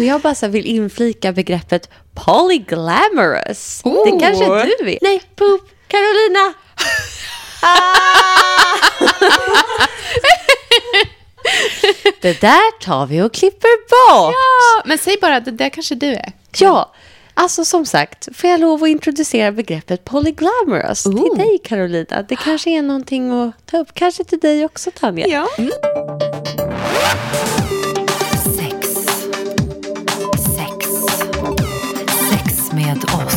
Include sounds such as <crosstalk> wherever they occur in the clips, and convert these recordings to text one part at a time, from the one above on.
Och jag bara så vill inflika begreppet polyglamorous. Oh. Det kanske du vet? Nej, poop. Carolina. <laughs> det där tar vi och klipper bort. Ja, men säg bara, det där kanske du är. Ja, alltså som sagt, får jag lov att introducera begreppet polyglamorous till Ooh. dig Carolina? Det kanske är någonting att ta upp, kanske till dig också Tanja? Ja. Sex. Med oss.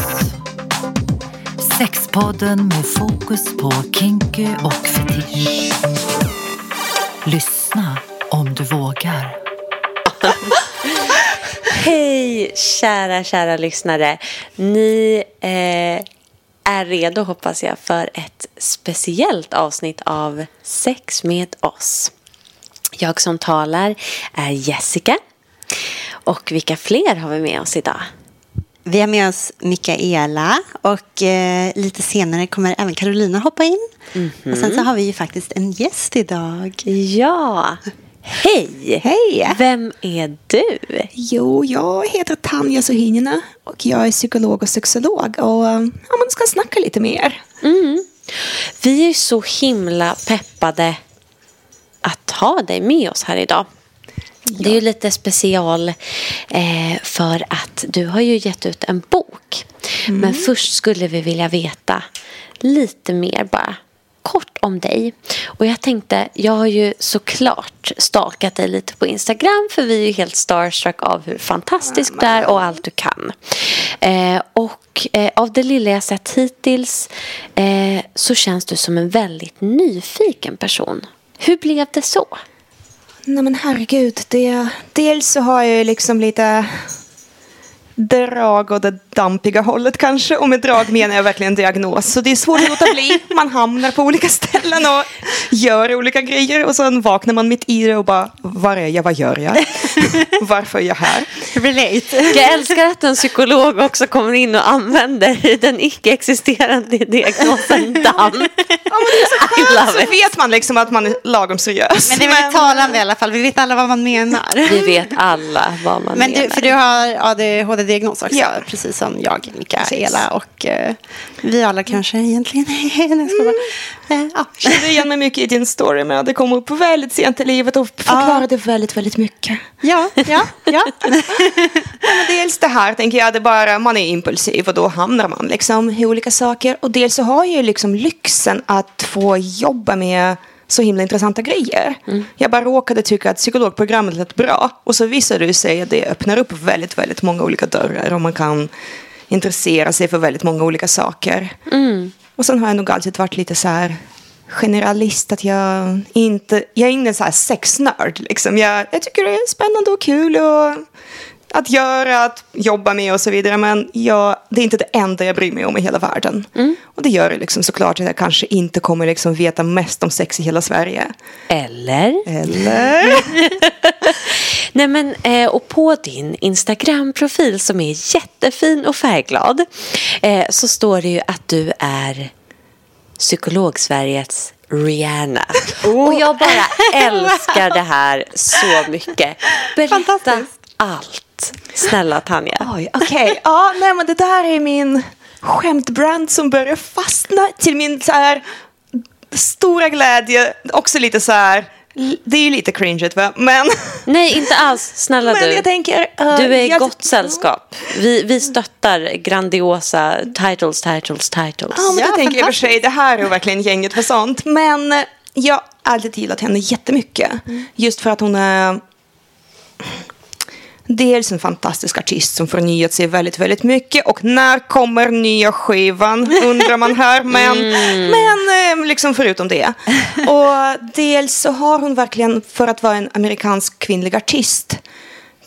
Sexpodden med fokus på kinky och fetisch. Lyssna om du vågar. <laughs> Hej kära, kära lyssnare. Ni eh, är redo hoppas jag för ett speciellt avsnitt av Sex med oss. Jag som talar är Jessica. Och vilka fler har vi med oss idag? Vi har med oss Mikaela och eh, lite senare kommer även Carolina hoppa in. Och sen så har vi ju faktiskt en gäst idag. Ja, hej! Hej! Vem är du? Jo, jag heter Tanja Sohinina och jag är psykolog och sexolog och ja, man ska snacka lite mer. Vi är så himla peppade att ha dig med oss här idag. Det är ju lite special eh, för att du har ju gett ut en bok. Men först skulle vi vilja veta lite mer bara kort om dig. Och jag tänkte, jag har ju såklart stalkat dig lite på Instagram för vi är ju helt starstruck av hur fantastisk du är och allt du kan. Eh, och eh, av det lilla jag sett hittills eh, så känns du som en väldigt nyfiken person. Hur blev det så? Nej men herregud, det, dels så har jag ju liksom lite drag åt det dampiga hållet kanske. Och med drag menar jag verkligen diagnos. Så det är svårt att låta bli. Man hamnar på olika ställen och gör olika grejer. Och sen vaknar man mitt i det och bara, var är jag, vad gör jag? <laughs> Varför är jag här? Relate. Jag älskar att en psykolog också kommer in och använder den icke-existerande diagnosen <laughs> DAM. Ja, men det är så skönt, så vet man liksom att man är lagom seriös. Men det är väldigt talande i alla fall. Vi vet alla vad man menar. Vi vet alla vad man Men menar. du, för du har ADHD-diagnos också, Ja. precis som jag, Mikaela. Och eh, vi alla kanske egentligen... Bara, <laughs> eh, ja. kände igen mig mycket i din story med att det kom upp väldigt sent i livet och förklarade väldigt, väldigt mycket. ja, ja, <laughs> ja. Men dels det här tänker jag, det bara, man är impulsiv och då hamnar man liksom i olika saker. Och dels så har jag ju liksom lyxen att få jobba med så himla intressanta grejer. Jag bara råkade tycka att psykologprogrammet lät bra. Och så visade det sig att det öppnar upp väldigt, väldigt många olika dörrar. Och man kan intressera sig för väldigt många olika saker. Och sen har jag nog alltid varit lite så här generalist. Att jag inte, jag är ingen så här sexnörd. Liksom. Jag, jag tycker det är spännande och kul. Och att göra, att jobba med och så vidare. Men jag, det är inte det enda jag bryr mig om i hela världen. Och det gör det liksom såklart att jag kanske inte kommer liksom veta mest om sex i hela Sverige. Eller? Eller? <laughs> Nej men, eh, och på din Instagram-profil som är jättefin och färgglad eh, så står det ju att du är psykolog-Sveriges Rihanna. <laughs> Och jag bara älskar det här så mycket. Berätta Fantastiskt. Snälla Tanja. Oj, okej. Ja, nej men det där är min skämtbrand som börjar fastna till min så här stora glädje. Också lite så här, det är ju lite cringeigt va? Men, Nej, inte alls. Snälla men du. jag tänker... eh, Du är i jag- gott sällskap. Vi, vi stöttar grandiosa titles, titles, titles. Ja, men Ja, jag tänker i och för sig, det här är verkligen gänget för sånt. Men eh, jag har alltid gillat henne jättemycket. Just för att hon är dels en fantastisk artist som förnyat sig väldigt, väldigt mycket. Och när kommer nya skivan, undrar man här. <laughs> Men, men eh, liksom förutom det. Och dels så har hon verkligen, för att vara en amerikansk kvinnlig artist,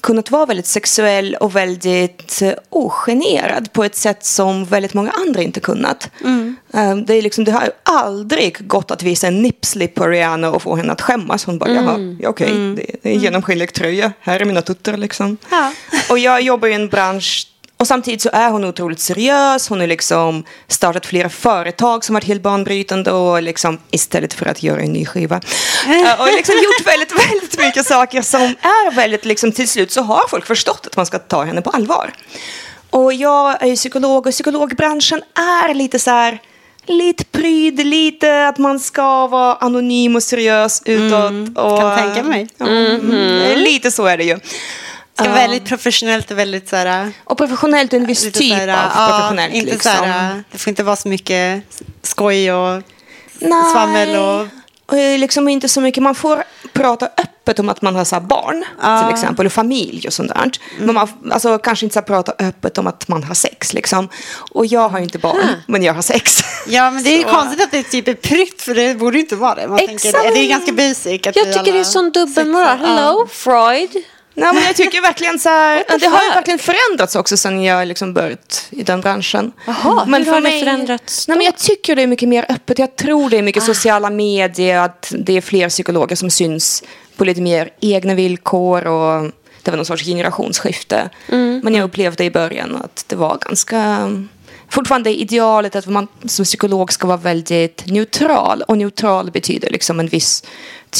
kunnat vara väldigt sexuell och väldigt eh, ogenerad på ett sätt som väldigt många andra inte kunnat. Eh, det, är liksom, det har aldrig gått att visa en nipslip på Rihanna och få henne att skämmas. Hon bara, ja, okej, det, det är en genomskinlig tröja, här är mina tuttar liksom. Ja. Och jag jobbar i en bransch Och samtidigt så är hon otroligt seriös. Hon har liksom startat flera företag som varit helt banbrytande och liksom istället för att göra en ny skiva. Eh, och liksom gjort väldigt, väldigt mycket saker som är väldigt liksom till slut så har folk förstått att man ska ta henne på allvar. Och jag är ju psykolog och psykologbranschen är lite så här lite pryd, lite att man ska vara anonym och seriös utåt. och, kan tänka mig. Mm, Lite så är det ju. Vara väldigt professionellt och väldigt så här... Och professionellt är en viss typ så här, av ja, professionellt. Inte liksom. så här, det får inte vara så mycket skoj och Nej. svammel och... Och liksom inte så mycket, man får prata öppet om att man har så barn Ja. till exempel och familj och sånt där. Men man alltså, kanske inte så prata öppet om att man har sex liksom. Och jag har ju inte barn, men jag har sex. Ja, men det är ju konstigt att det är typ är prytt, för det borde ju inte vara det. Man tänker, det är ganska basic. Att Jag tycker alla det är sån dubbelmoral. Hello, Freud. Nej, men jag tycker verkligen så här, det har ju verkligen förändrats också sen jag liksom börjat i den branschen. Jaha, hur har det förändrats Nej, men jag tycker det är mycket mer öppet. Jag tror det är Ah. mycket sociala medier, att det är fler psykologer som syns på lite mer egna villkor och det var någon sorts generationsskifte. Mm. Men jag upplevde i början att det var ganska Fortfarande idealet att man som psykolog ska vara väldigt neutral. Och neutral betyder liksom en viss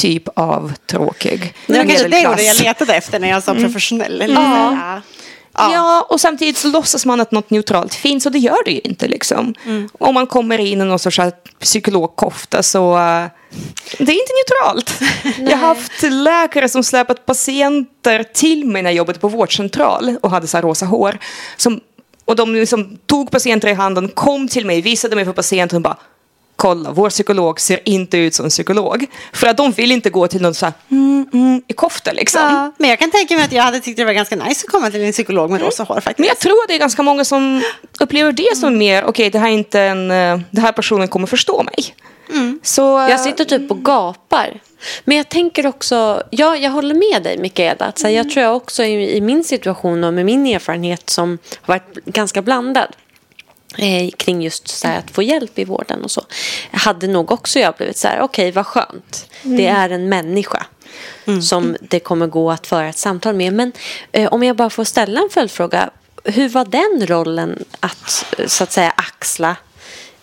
typ av tråkig Det var kanske det ordet jag letade efter när jag sa professionell. Eller Mm. Ja. här, Ja. och samtidigt så låtsas man att något neutralt finns och det gör det ju inte. Liksom. Om man kommer in i någon sorts psykologkofta så uh, det är inte neutralt. <laughs> Jag har haft läkare som släpat patienter till mig när jag jobbade på vårdcentral och hade så här rosa hår. Som, och de liksom tog patienter i handen, kom till mig, visade mig för patienten och bara kolla, vår psykolog ser inte ut som en psykolog. För att de vill inte gå till någon så här mm, mm, i kofta liksom. Ja, men jag kan tänka mig att jag hade tyckt det var ganska nice att komma till en psykolog med rosa hår faktiskt. Men jag tror att det är ganska många som upplever det som mer, okej det här är inte en, eh, den här personen kommer förstå mig. Så, eh, Jag sitter typ och gapar. Men jag tänker också, ja, jag håller med dig Mikaela. Att, så här, jag tror jag också i, i min situation och med min erfarenhet som har varit ganska blandad eh, kring just så här, att få hjälp i vården och så. Hade nog också jag blivit så här, okej vad skönt. Det är en människa som det kommer gå att föra ett samtal med. Men eh, om jag bara får ställa en följdfråga. Hur var den rollen att eh, så att säga axla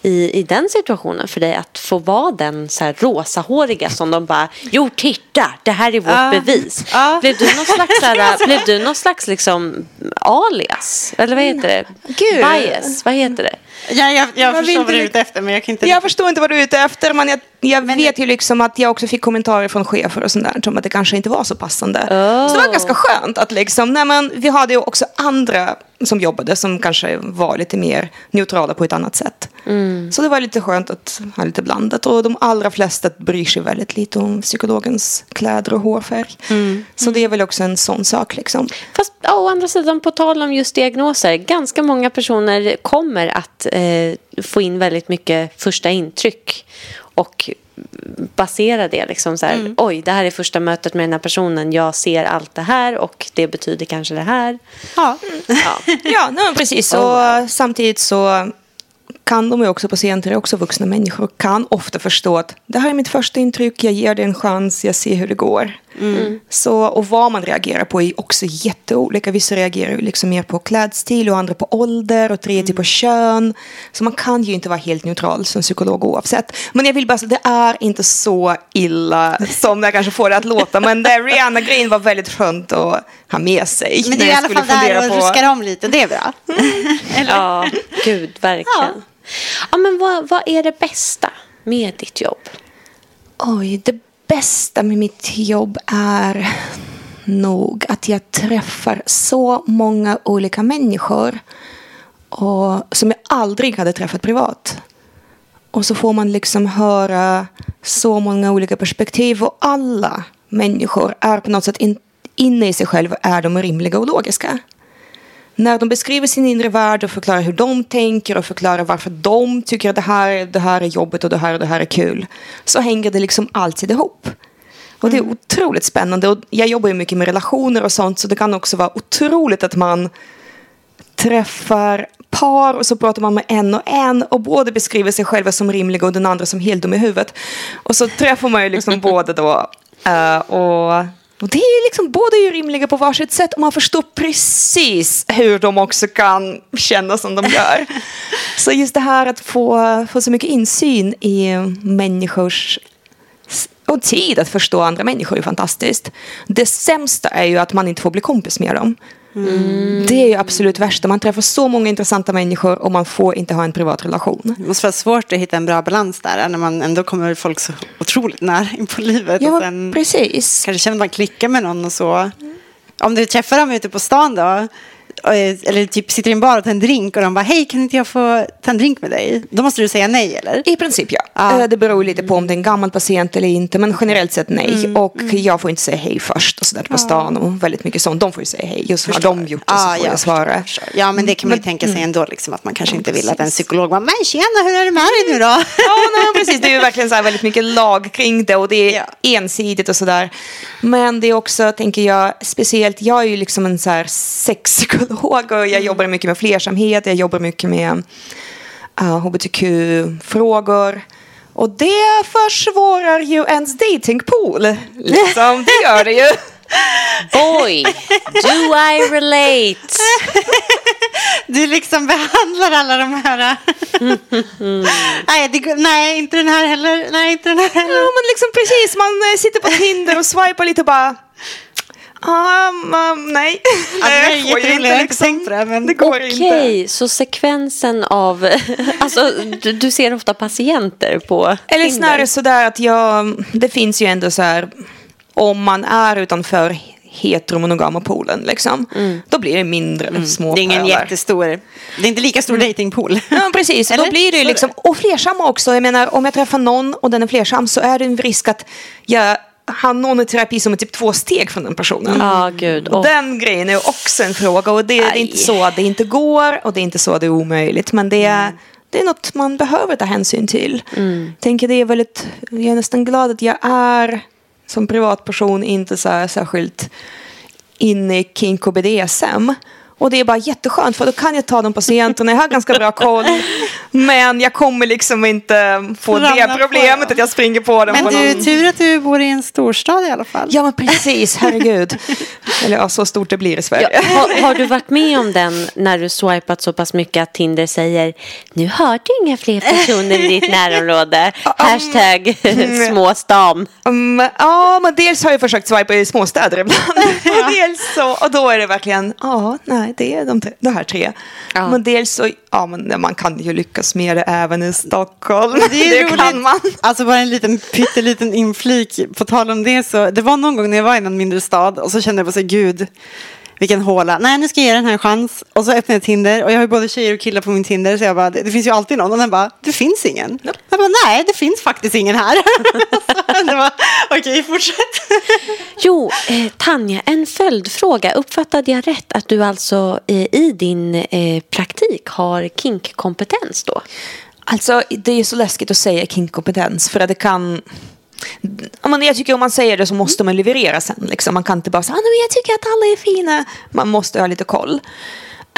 i, i den situationen för dig att få vara den så här rosahåriga som de bara Jo titta, det här är vårt Ja. bevis. Ja. Blev du någon slags, här, <laughs> blev du någon slags liksom alias? Eller vad heter det? Gud. Bias, vad heter det? Ja, jag, jag förstår vad du är inte- ute efter, men jag kan inte... jag förstår inte vad du är ute efter men jag, jag vet ju liksom att jag också fick kommentarer från chefer och sånt där som att det kanske inte var så passande. Så det var ganska skönt att liksom, nej men vi hade ju också andra som jobbade som kanske var lite mer neutrala på ett annat sätt. Så det var lite skönt att ha lite blandat och de allra flesta bryr sig väldigt lite om psykologens kläder och hårfärg. Så det är väl också en sån sak liksom. Fast å andra sidan, på tal om just diagnoser. Ganska många personer kommer att eh, få in väldigt mycket första intryck. Och basera det liksom så här. Oj, det här är första mötet med den här personen. Jag ser allt det här och det betyder kanske det här. Ja. Ja. Ja, nej, precis. <laughs> Och Oh, samtidigt så kan de ju också, patienter är också vuxna människor, kan ofta förstå att det här är mitt första intryck, jag ger det en chans, jag ser hur det går. Så, och vad man reagerar på är också jätteolika. Vissa reagerar liksom mer på klädstil och andra på ålder och tredje på kön. Så man kan ju inte vara helt neutral som psykolog oavsett. Men jag vill bara säga, det är inte så illa som jag kanske får det att låta. Men det Rihanna-grejen var väldigt skönt att ha med sig. Men det är i alla fall där och ruskar om lite, det är bra. <laughs> Ja, gud, verkligen. Ja men vad, vad är det bästa med ditt jobb? Oj, det bästa med mitt jobb är nog att jag träffar så många olika människor och, som jag aldrig hade träffat privat. Och så får man liksom höra så många olika perspektiv och alla människor är på något sätt in, inne i sig själva är de rimliga och logiska. När de beskriver sin inre värld och förklarar hur de tänker och förklarar varför de tycker att det här, det här är jobbigt och det här och det här är kul så hänger det liksom alltid ihop. Och det är otroligt spännande. Och jag jobbar ju mycket med relationer och sånt så det kan också vara otroligt att man träffar par och så pratar man med en och en och båda beskriver sig själva som rimliga och den andra som helt dum i huvudet. Och så träffar man ju liksom <laughs> båda då. eh, och Och det är liksom båda är ju rimliga på varsitt sätt och man förstår precis hur de också kan känna som de gör. <laughs> så just det här att få, få så mycket insyn i människors och tid att förstå andra människor är fantastiskt. Det sämsta är ju att man inte får bli kompis med dem. Det är ju absolut värsta. Man träffar så många intressanta människor och man får inte ha en privat relation. Det måste vara svårt att hitta en bra balans där när man ändå kommer folk så otroligt nära in på livet. och Ja, sen precis. kanske känner man klickar med någon och så. Om du träffar dem ute på stan då, och, eller typ sitter i en bar och tar en drink och de bara hej kan inte jag få ta en drink med dig? Då måste du säga nej eller? I princip ja. Ja. Eh, Det beror lite på om det är en gammal patient eller inte. Men generellt sett nej. Mm, Och jag får inte säga hej först och sådär på stan. Och väldigt mycket sånt. De får ju säga hej. Just har de gjort det så Ja, får jag jag svara. förstår. Ja, men det kan man ju Men- tänka sig ändå, liksom, att man kanske Ja, inte vill att en psykolog bara, men tjena, hur är det med dig nu då? Ja, nej, precis. Det är ju verkligen så här väldigt mycket lag kring det och det är Ja. ensidigt och sådär. Men det är också, tänker jag, speciellt, jag är ju liksom en så här sexpsykolog och jag jobbar mycket med flersamhet, jag jobbar mycket med uh, hbtq-frågor. Och det försvårar ju ens datingpool. Liksom, det gör det ju. <laughs> Boy, do I relate? <laughs> Du liksom behandlar alla de här... <laughs> nej, det, nej, inte den här heller. Nej, inte den här Ja, heller. men liksom precis, man eh, sitter på Tinder och swipar lite och bara... Um, um, nej, Alltså, det är <laughs> det får ju inte jag liksom. det, men- det går Okej, inte. så sekvensen av... <laughs> Alltså, du, du ser ofta patienter på Eller Tinder. snarare sådär att jag, det finns ju ändå så här, om man är utanför heteromonogama poolen, liksom, då blir det mindre små Mm. Det är ingen pölar. jättestor... Det är inte lika stor datingpool. Ja, precis. Eller? Då blir det ju liksom, och flersamma också. Jag menar, om jag träffar någon och den är flersam så är det en risk att jag någon i terapi som är typ två steg från den personen. Ja, gud. Och Och, den grejen är också en fråga. Och det, det är inte så att det inte går och det är inte så att det är omöjligt. Men det är, det är något man behöver ta hänsyn till. Tänker det är väldigt, jag är nästan glad att jag är som privatperson inte så här särskilt inne i kink och BDSM. Och det är bara jätteskönt för då kan jag ta de patienterna, jag har ganska bra koll. Men jag kommer liksom inte få Ramla det problemet att jag springer på dem. Men på du, någon... tur att du bor i en storstad i alla fall. Ja men precis, herregud. Eller ja, så stort det blir i Sverige. ja, har, har du varit med om den när du swipat så pass mycket att Tinder säger nu har du inga fler personer i ditt närområde. <laughs> Hashtag småstam. Mm, ja, men dels har jag försökt swipa i småstäder ibland. <laughs> och, dels så, och då är det verkligen, ja, nej, det är de, de här tre. Ja. Men dels så, ja, men man kan ju lyckas med det även i Stockholm. Det är <laughs> kan man. Alltså bara en liten pytteliten inflik. På tal om det så, det var någon gång när jag var i någon mindre stad och så kände jag på sig, gud, vilken håla. Nej, nu ska jag ge den här en chans. Och så öppnade jag Tinder och jag har ju både tjejer och killar på min Tinder så jag bara, det, det finns ju alltid någon. Och den bara, det finns ingen. Jag bara, nej, det finns faktiskt ingen här. <laughs> okej, fortsätt. Jo, eh, Tanja, en följdfråga. Uppfattade jag rätt att du alltså eh, i din eh, praktik har kinkkompetens då? Alltså, det är så läskigt att säga kinkkompetens för att det kan... Men jag tycker om man säger det så måste man leverera sen. Liksom. Man kan inte bara säga ah, men jag tycker att alla är fina. Man måste ha lite koll.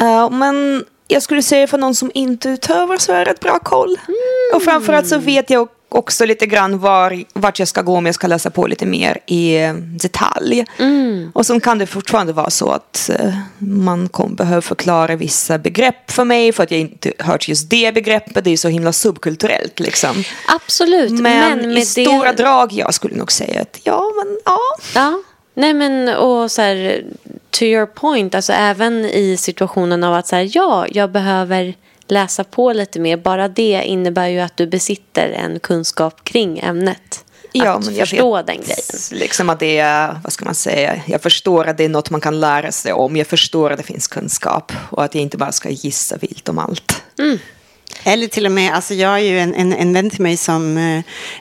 Uh, men jag skulle säga för någon som inte utövar så är det ett bra koll. Och framförallt så vet jag också lite grann var, vart jag ska gå om jag ska läsa på lite mer i eh, detalj. Och sen kan det fortfarande vara så att eh, man kommer behöva förklara vissa begrepp för mig för att jag inte hört just det begreppet. Det är så himla subkulturellt liksom. Absolut, men, Men, i stora det... drag, jag skulle nog säga att ja, men ja. Ja, nej men och så här, to your point, alltså även i situationen av att så här, ja, jag behöver läsa på lite mer. Bara det innebär ju att du besitter en kunskap kring ämnet. Ja, att men jag förstå vet den grejen. Liksom att det är, vad ska man säga, jag förstår att det är något man kan lära sig om. Jag förstår att det finns kunskap och att jag inte bara ska gissa vilt om allt. Eller till och med, alltså jag är ju en, en, en vän till mig som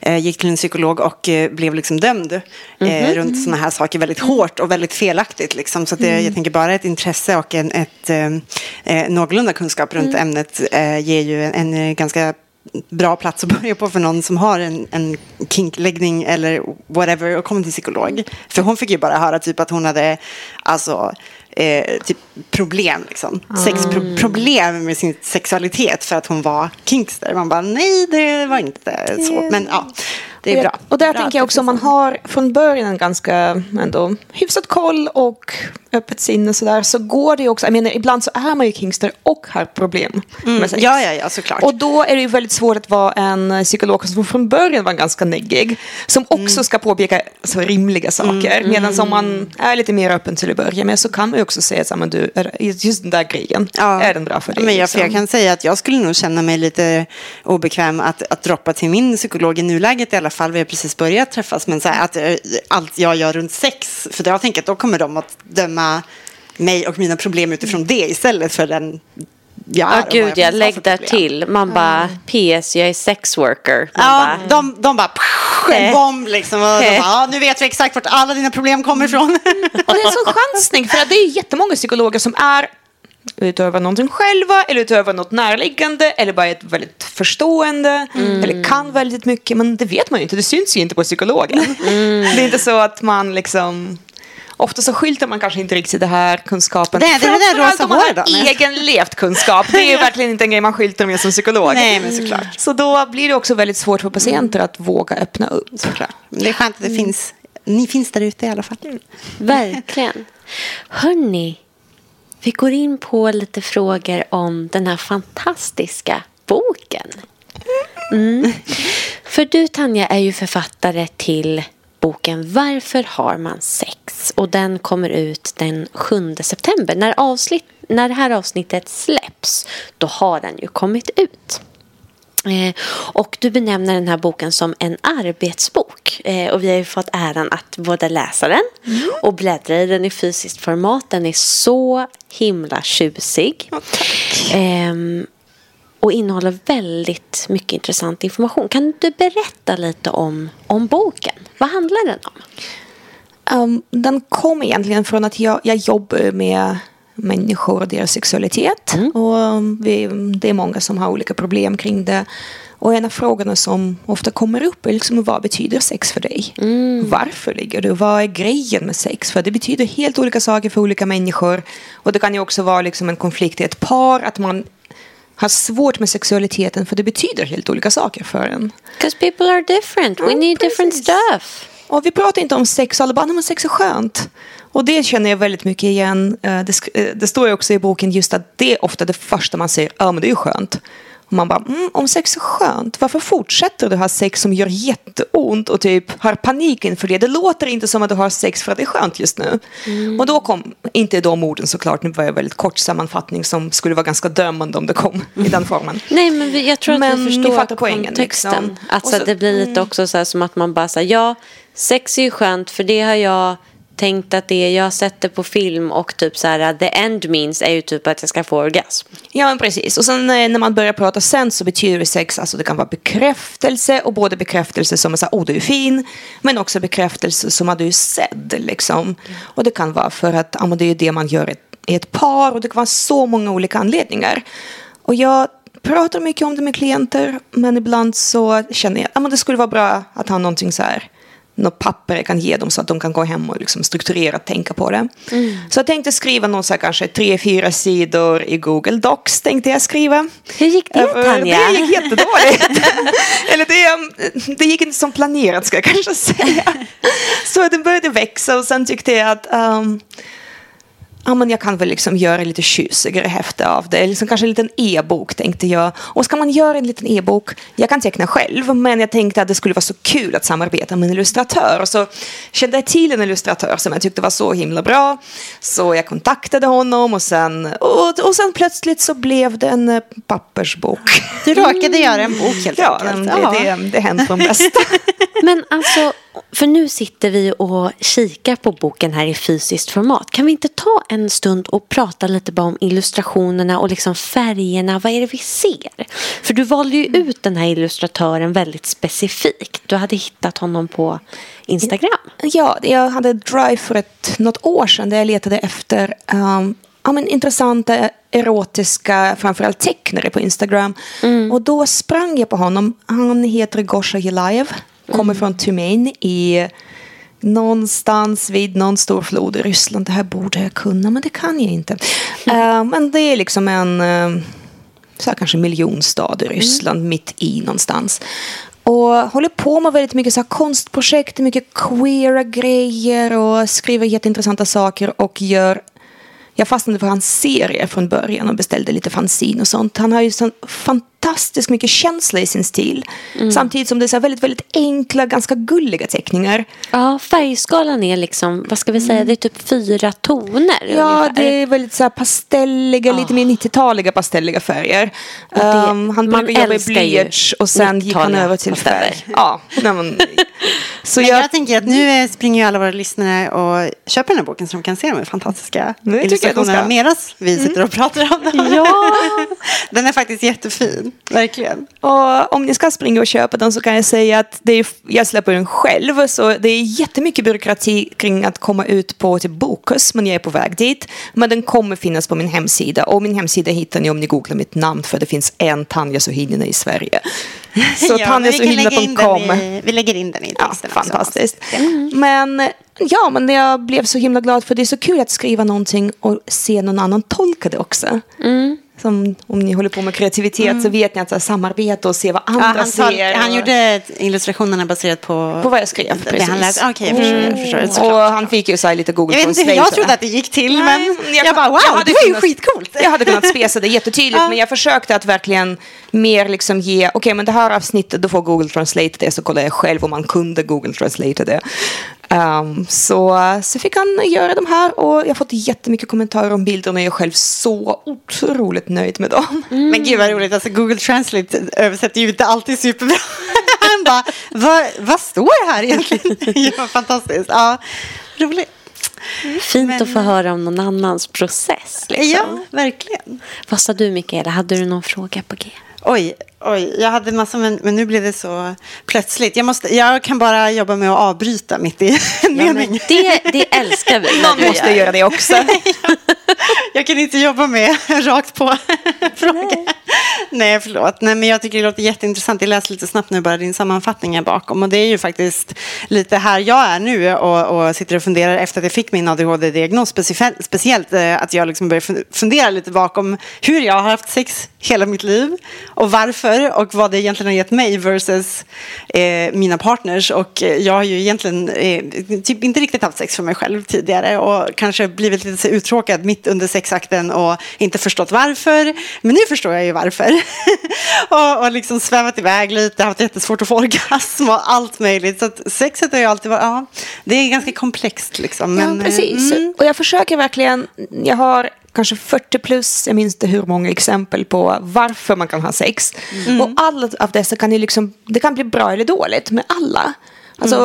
eh, gick till en psykolog och eh, blev liksom dömd eh, runt sådana här saker väldigt hårt och väldigt felaktigt. Liksom. Så det, jag tänker bara ett intresse och en, ett eh, eh, någorlunda kunskap runt ämnet eh, ger ju en, en eh, ganska bra plats att börja på för någon som har en, en kinkläggning eller whatever och kommer till psykolog. För hon fick ju bara höra typ att hon hade alltså eh, typ problem liksom. Sexproblem med sin sexualitet för att hon var kinkster. Man bara nej det var inte så. Men ja. Det är och bra. Jag, och där Bra tänker jag också om man har från början en ganska ändå hyfsat koll och öppet sinne så där så går det ju också, jag menar ibland så är man ju kingster och har problem med sex. Ja, ja, ja, såklart. Och då är det ju väldigt svårt att vara en psykolog som från början var ganska neggig. Som också Mm. ska påpeka så rimliga saker. Medan om man är lite mer öppen till att börja med så kan man ju också säga att men du, är- just den där grejen, är den bra för dig? Men jag, för jag liksom? kan säga att jag skulle nog känna mig lite obekväm att, att droppa till min psykolog i nuläget i alla fall. Vi har precis börjat träffas. Men så här, att eh, allt jag gör runt sex, för jag tänker att då kommer de att döma mig och mina problem utifrån det istället för den jag är. Vad gud, jag jag lägg där till. Man bara, PS, jag är sexworker. Man Ja, bara, de, de bara pff, en bomb liksom. Och de bara, nu vet vi exakt vart alla dina problem kommer ifrån. Och det är en sån chansning, för det är jättemånga psykologer som är utöver någonting själva eller utöver något närliggande eller bara är väldigt förstående eller kan väldigt mycket men det vet man ju inte, det syns ju inte på psykologen. <laughs> Det är inte så att man liksom Ofta så skyltar man kanske inte riktigt det här kunskapen. Det är det där rosa om man har då, nej. egen levt kunskap. Det är ju <laughs> verkligen inte en grej man skyltar med som psykolog. Nej, men såklart. Så då blir det också väldigt svårt för patienter att våga öppna upp. Såklart. Det är skönt att det finns, ni finns där ute i alla fall. Verkligen. Hörni, vi går in på lite frågor om den här fantastiska boken. Mm. För du Tanja är ju författare till boken Varför har man sex? Och den kommer ut den 7 september. När, avsnitt, när det här avsnittet släpps, då har den ju kommit ut. Eh, och du benämner den här boken som en arbetsbok. Eh, och vi har ju fått äran att både läsa den och bläddra i den i fysiskt format. Den är så himla tjusig. Ehm, och innehåller väldigt mycket intressant information. Kan du berätta lite om, om boken? Vad handlar den om? Um, den kom egentligen från att jag, jag jobbar med människor och deras sexualitet. Och um, vi, det är många som har olika problem kring det. Och en av frågorna som ofta kommer upp är liksom, vad betyder sex för dig? Varför ligger du? Vad är grejen med sex? För det betyder helt olika saker för olika människor. Och det kan ju också vara liksom en konflikt i ett par, att man har svårt med sexualiteten för det betyder helt olika saker för en. Because people are different. We Ja, need different precis. stuff. Och vi pratar inte om sex och alla bara, men sex är skönt. Och det känner jag väldigt mycket igen. Eh, det, eh, det står ju också i boken just att det är ofta det första man säger, ja men det är ju skönt. Och man bara, mm, om sex är skönt, varför fortsätter du ha sex som gör jätteont och typ har panik inför det? Det låter inte som att du har sex för att det är skönt just nu. Och då kom, inte de orden såklart, nu var jag väldigt kort sammanfattning som skulle vara ganska dömande om det kom <laughs> i den formen. Nej, men vi, jag tror att Men vi förstår poängen, kontexten. liksom. Alltså, så- mm. det blir lite också så som att man bara säger ja, sex är ju skönt för det har jag tänkt att det. Jag sätter sett det på film och typ så här, the end means är ju typ att jag ska få orgasm. Ja, men precis. Och sen eh, när man börjar prata sen så betyder sex, alltså det kan vara bekräftelse och både bekräftelse som är så här, oh du är fin, men också bekräftelse som att du är sedd liksom. Och det kan vara för att, ja det är det man gör i ett, par och det kan vara så många olika anledningar. Och jag pratar mycket om det med klienter, men ibland så känner jag, ja det skulle vara bra att ha någonting så här, något papper jag kan ge dem så att de kan gå hem och liksom strukturerat tänka på det. Så jag tänkte skriva någon så här, kanske tre, fyra sidor i Google Docs tänkte jag skriva. Hur gick det, Tanja? Det gick jättedåligt. <laughs> Eller det, det gick inte som planerat ska jag kanske säga. <laughs> Så det började växa och sen tyckte jag att um, ja, men jag kan väl liksom göra lite tjusigare häfte av det. Liksom kanske en liten e-bok tänkte jag. Och ska man göra en liten e-bok, jag kan teckna själv, men jag tänkte att det skulle vara så kul att samarbeta med en illustratör. Och så kände jag till en illustratör som jag tyckte var så himla bra. Så jag kontaktade honom och sen, och, och sen plötsligt så blev det en eh, pappersbok. Du råkade göra en bok helt Ja, enkelt. det, det, det händer från bästa. <laughs> <laughs> Men alltså, för nu sitter vi och kikar på boken här i fysiskt format. Kan vi inte ta en stund och prata lite bara om illustrationerna och liksom färgerna? Vad är det vi ser? För du valde ju ut den här illustratören väldigt specifikt. Du hade hittat honom på Instagram. Ja, jag hade Drive för ett, något år sedan där jag letade efter um, ja, men intressanta erotiska, framförallt tecknare på Instagram. Och då sprang jag på honom. Han heter Gosha Gelaev, kommer från Tumen i någonstans vid någon stor flod i Ryssland. Det här borde jag kunna, men det kan jag inte. Uh, men det är liksom en uh, så här, kanske miljonstad i Ryssland, mitt i någonstans. Och håller på med väldigt mycket så här konstprojekt, mycket queera grejer och skriver jätteintressanta saker och gör jag fastnade för hans serie från början och beställde lite fanzine och sånt. Han har ju sån fantastiskt mycket känsla i sin stil. Samtidigt som det är så väldigt, väldigt enkla, ganska gulliga teckningar. Ja, färgskalan är liksom, vad ska vi säga, det är typ fyra toner Ja, ungefär. det är väldigt så här pastelliga, lite mer 90-taliga pastelliga färger. det- Um, han man började jobba i blyerts och sen gick han 90-taliga över till pasteller. färg. Ja, nej, men, <laughs> så Men jag, jag tänker att nu springer ju alla våra lyssnare och köper den här boken så de kan se de här fantastiska illustrationerna ska. medan vi sitter och pratar om den. Ja. <laughs> Den är faktiskt jättefin, verkligen. Och om ni ska springa och köpa den så kan jag säga att det är, jag släpper den själv. Så det är jättemycket byråkrati kring att komma ut på till Bokus, men jag är på väg dit. Men den kommer finnas på min hemsida. Och min hemsida hittar ni om ni googlar mitt namn för det finns en Tanja Sohinina i Sverige. <laughs> Så Ja, vi tanjasohinina.com. i- Vi lägger in den i Ja, texten också. fantastiskt. Men ja, men jag blev så himla glad för det är så kul att skriva någonting och se någon annan tolka det också. Som om ni håller på med kreativitet så vet ni att så här, samarbeta och se vad Ja, andra han, ser. tol- han gjorde illustrationerna baserat på, På vad jag skrev, Det precis. han läste. Okej, jag förstår. Jag, förstår, och han fick ju så här lite Google jag vet inte hur jag trodde att det gick till, men jag, bara wow, det var ju skitcoolt. Jag hade kunnat spesa det jättetydligt, <laughs> Ja. men jag försökte att verkligen mer liksom ge, okej men det här avsnittet, då får Google Translate det, så kollar jag själv om man kunde Google Translate det. Um, så, så fick han göra de här och jag har fått jättemycket kommentarer om bilderna och jag är själv så otroligt nöjd med dem. Men gud vad roligt, alltså Google Translate översätter ju inte alltid superbra. <laughs> Han bara, vad, vad står här egentligen? <laughs> ja, fantastiskt. Ja, roligt. Fint Men- att få höra om någon annans process. Liksom. Ja, verkligen. Vad sa du Mikaela? Hade du någon fråga på G? Oj, oj, jag hade massor, men, men nu blev det så plötsligt. Jag, måste, jag kan bara jobba med att avbryta mitt i <laughs> en Ja, men mening. det, det älskar vi. <laughs> Någon måste gör. göra det också. <laughs> Jag kan inte jobba med rakt på fråga. Nej, förlåt. Nej, men jag tycker det låter jätteintressant. Jag läste lite snabbt nu bara din sammanfattning här bakom. Och det är ju faktiskt lite här jag är nu och, och sitter och funderar efter att jag fick min ADHD-diagnos. Speciellt, speciellt eh, att jag liksom börjar fundera lite bakom hur jag har haft sex hela mitt liv och varför och vad det egentligen har gett mig versus eh, mina partners. Och eh, jag har ju egentligen eh, typ inte riktigt haft sex för mig själv tidigare och kanske blivit lite uttråkad mitt under sexakten och inte förstått varför. Men nu förstår jag ju varför. <laughs> och, och liksom svävat iväg lite, haft jättesvårt att få <laughs> orgasm och allt möjligt. Så sexet har ju alltid varit, ja, det är ganska komplext liksom. Men, ja, eh, precis. mm. Och jag försöker verkligen, jag har kanske 40 plus, jag minns inte hur många exempel på varför man kan ha sex. Och alla av dessa kan ju liksom, det kan bli bra eller dåligt med alla. Alltså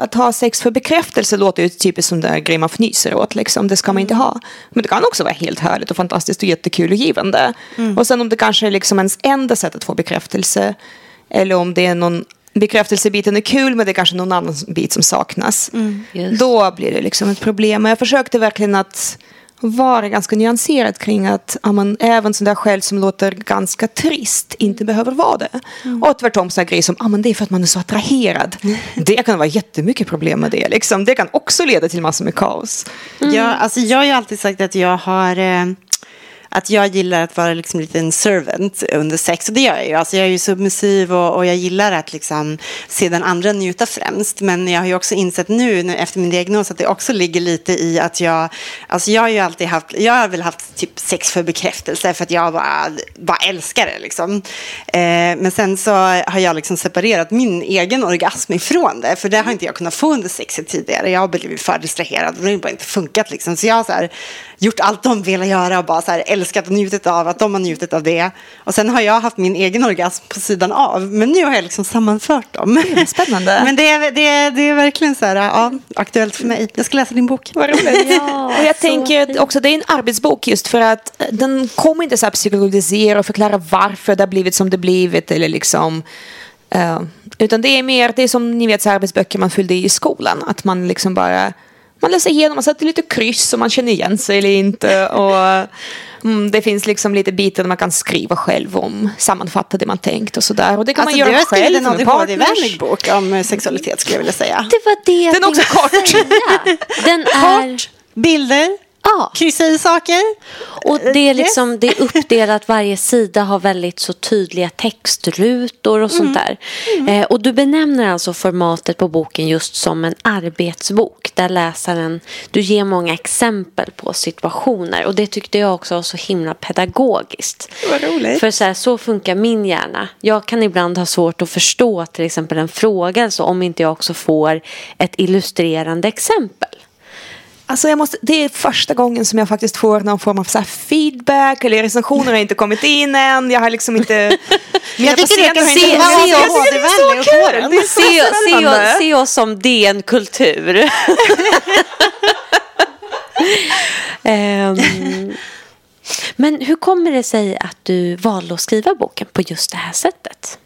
att ha sex för bekräftelse låter ju typiskt som den grej man fnyser åt. Liksom. Det ska man inte ha. Men det kan också vara helt härligt och fantastiskt och jättekul och givande. Och sen om det kanske är liksom ens enda sätt att få bekräftelse. Eller om det är någon bekräftelsebiten är kul men det är kanske någon annan bit som saknas. Just. Då blir det liksom ett problem. Men jag försökte verkligen att vara ganska nyanserad kring att ja, även sådana där skäl som låter ganska trist inte behöver vara det. Och tvärtom sådana grejer som ja, men det är för att man är så attraherad. Det kan vara jättemycket problem med det. Liksom. Det kan också leda till massor med kaos. Ja, alltså jag har ju alltid sagt att jag har... Eh, att jag gillar att vara liksom lite en servant under sex. Och det gör jag ju. Alltså jag är ju submissiv och, och jag gillar att liksom se den andra njuta främst. Men jag har ju också insett nu efter min diagnos att det också ligger lite i att jag... Alltså jag har ju alltid haft... Jag har väl haft typ sex för bekräftelse för att jag bara, bara älskar det liksom. Eh, men sen så har jag liksom separerat min egen orgasm ifrån det. För det har inte jag kunnat få under sexet tidigare. Jag har blivit för distraherad och det har bara inte funkat liksom. Så jag har så här, gjort allt de velat göra och bara så här, älskat och njutit av att de har njutit av det. Och sen har jag haft min egen orgasm på sidan av. Men nu har jag liksom sammanfört dem. Är spännande. <laughs> Men det är, det, är, det är verkligen så här, ja, aktuellt för mig. Jag ska läsa din bok. Vad roligt. Ja, och jag tänker också det är en arbetsbok just för att den kommer inte så här psykologisera och förklara varför det har blivit som det blivit eller liksom eh, utan det är mer, det är som ni vet så arbetsböcker man fyllde i i skolan att man liksom bara man läser igenom, man sätter lite kryss och man känner igen sig eller inte och mm, det finns liksom lite bitar där man kan skriva själv om, sammanfatta det man tänkt och sådär och det kan Alltså, man du göra har skrivit själv en med ADHD-vänlig partners. bok om eh, sexualitet skulle jag vilja säga. Det var det jag Den är också kort. Den är... Kort, bilder, Ja. kryssa i saker. Och det är, liksom, det är <laughs> uppdelat, varje sida har väldigt så tydliga textrutor och sånt där. Eh, och du benämner alltså formatet på boken just som en arbetsbok. Där läsaren, du ger många exempel på situationer. Och det tyckte jag också var så himla pedagogiskt. Vad roligt. För så, här, så funkar min hjärna. Jag kan ibland ha svårt att förstå till exempel en fråga så om inte jag också får ett illustrerande exempel. Alltså jag måste, det är första gången som jag faktiskt får någon form av så feedback eller recensioner har inte kommit in än. Jag har liksom inte... <laughs> Jag tycker har kan se- se Jag oss det är så kul. Det är så Se, se, oss, se oss som DN Kultur. <laughs> <laughs> Ehm, men hur kommer det sig att du valde att skriva boken på just det här sättet?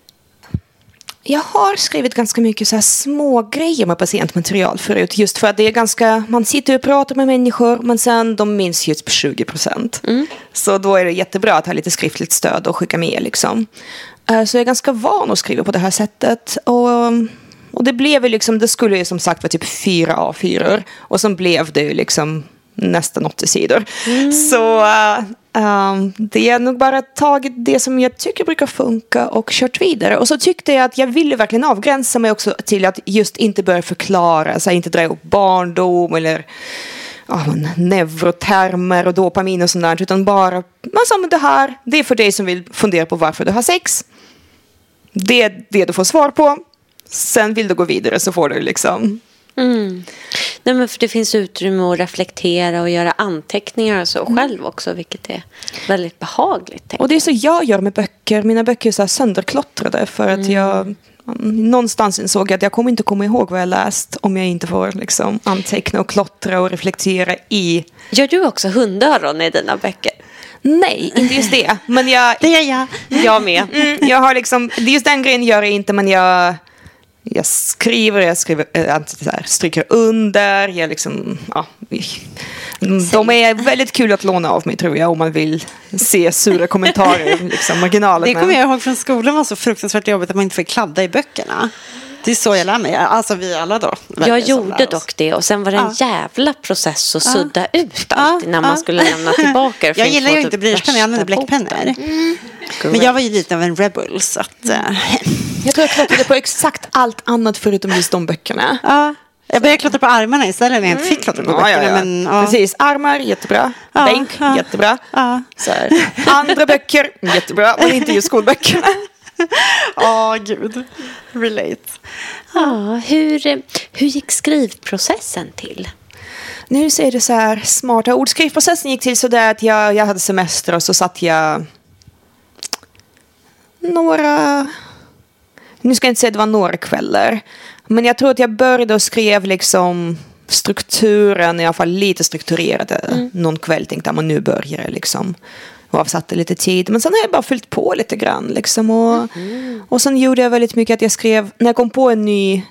Jag har skrivit ganska mycket så här små grejer med patientmaterial förut. Just för att det är ganska, man sitter och pratar med människor men sen de minns på 20 procent. Så då är det jättebra att ha lite skriftligt stöd och skicka med liksom. Eh, Så jag är ganska van att skriva på det här sättet. Och, och det blev ju liksom, det skulle ju som sagt vara typ fyra A4 och sen blev det ju liksom nästan 80 sidor. Så äh, ähm, det är nog bara tagit det som jag tycker brukar funka och kört vidare. Och så tyckte jag att jag ville verkligen avgränsa mig också till att just inte börja förklara, så här, inte dra upp barndom eller men, neurotermer och dopamin och sånt där, utan bara, sa, men det här, det är för dig som vill fundera på varför du har sex. Det är det du får svar på. Sen vill du gå vidare så får du liksom Mm. Nej, men för det finns utrymme att reflektera och göra anteckningar och så själv också, vilket är väldigt behagligt. Och det är så jag gör med böcker. Mina böcker är så sönderklottrade för att jag mm, någonstans insåg jag att jag kommer inte komma ihåg vad jag läst om jag inte får liksom, anteckna och klottra och reflektera i. jag. Gör du också hundöron i dina böcker? Nej, inte just det. Men jag, <laughs> Det gör jag. Jag med. <laughs> mm, jag har liksom, just den grejen gör jag inte, men jag, jag skriver, jag skriver, äh, så här, stryker under, jag liksom, ja. De är väldigt kul att låna av mig tror jag om man vill se sura kommentarer, <laughs> liksom marginalet. Det kommer jag ihåg från skolan var så fruktansvärt jobbigt att man inte fick kladda i böckerna. Det är så jag lär mig. Alltså vi alla då. Jag gjorde dock det och sen var det en jävla process att sudda ut allt Ja, när man ja. skulle lämna tillbaka <laughs> Jag gillar ju typ inte blyertspennor, jag använder bläckpennor. botten. Men jag var ju lite av en rebel så att... eh, <laughs> Jag tror jag klottrade på exakt allt annat förutom just de böckerna. ja. Jag började klottra på armarna istället när jag inte fick klottra på böckerna. Men, ja. Precis, armar, jättebra. Ja, Bänk, ja. jättebra. Ja. Så här. Andra böcker, jättebra. Men inte just skolböckerna. <laughs> Ja, gud. Relate. Ja, hur, hur gick skrivprocessen till? Nu ser det så här smarta ord. Skrivprocessen gick till så där att jag, jag hade semester och så satt jag några... Nu ska jag inte säga att det var några kvällar. Men jag tror att jag började och skrev liksom strukturen, i alla fall lite strukturerade. Någon kväll tänkte jag, men nu börjar det liksom. Och avsatte lite tid. Men sen har jag bara fyllt på lite grann. Liksom. Och, och sen gjorde jag väldigt mycket att jag skrev, när jag kom på en ny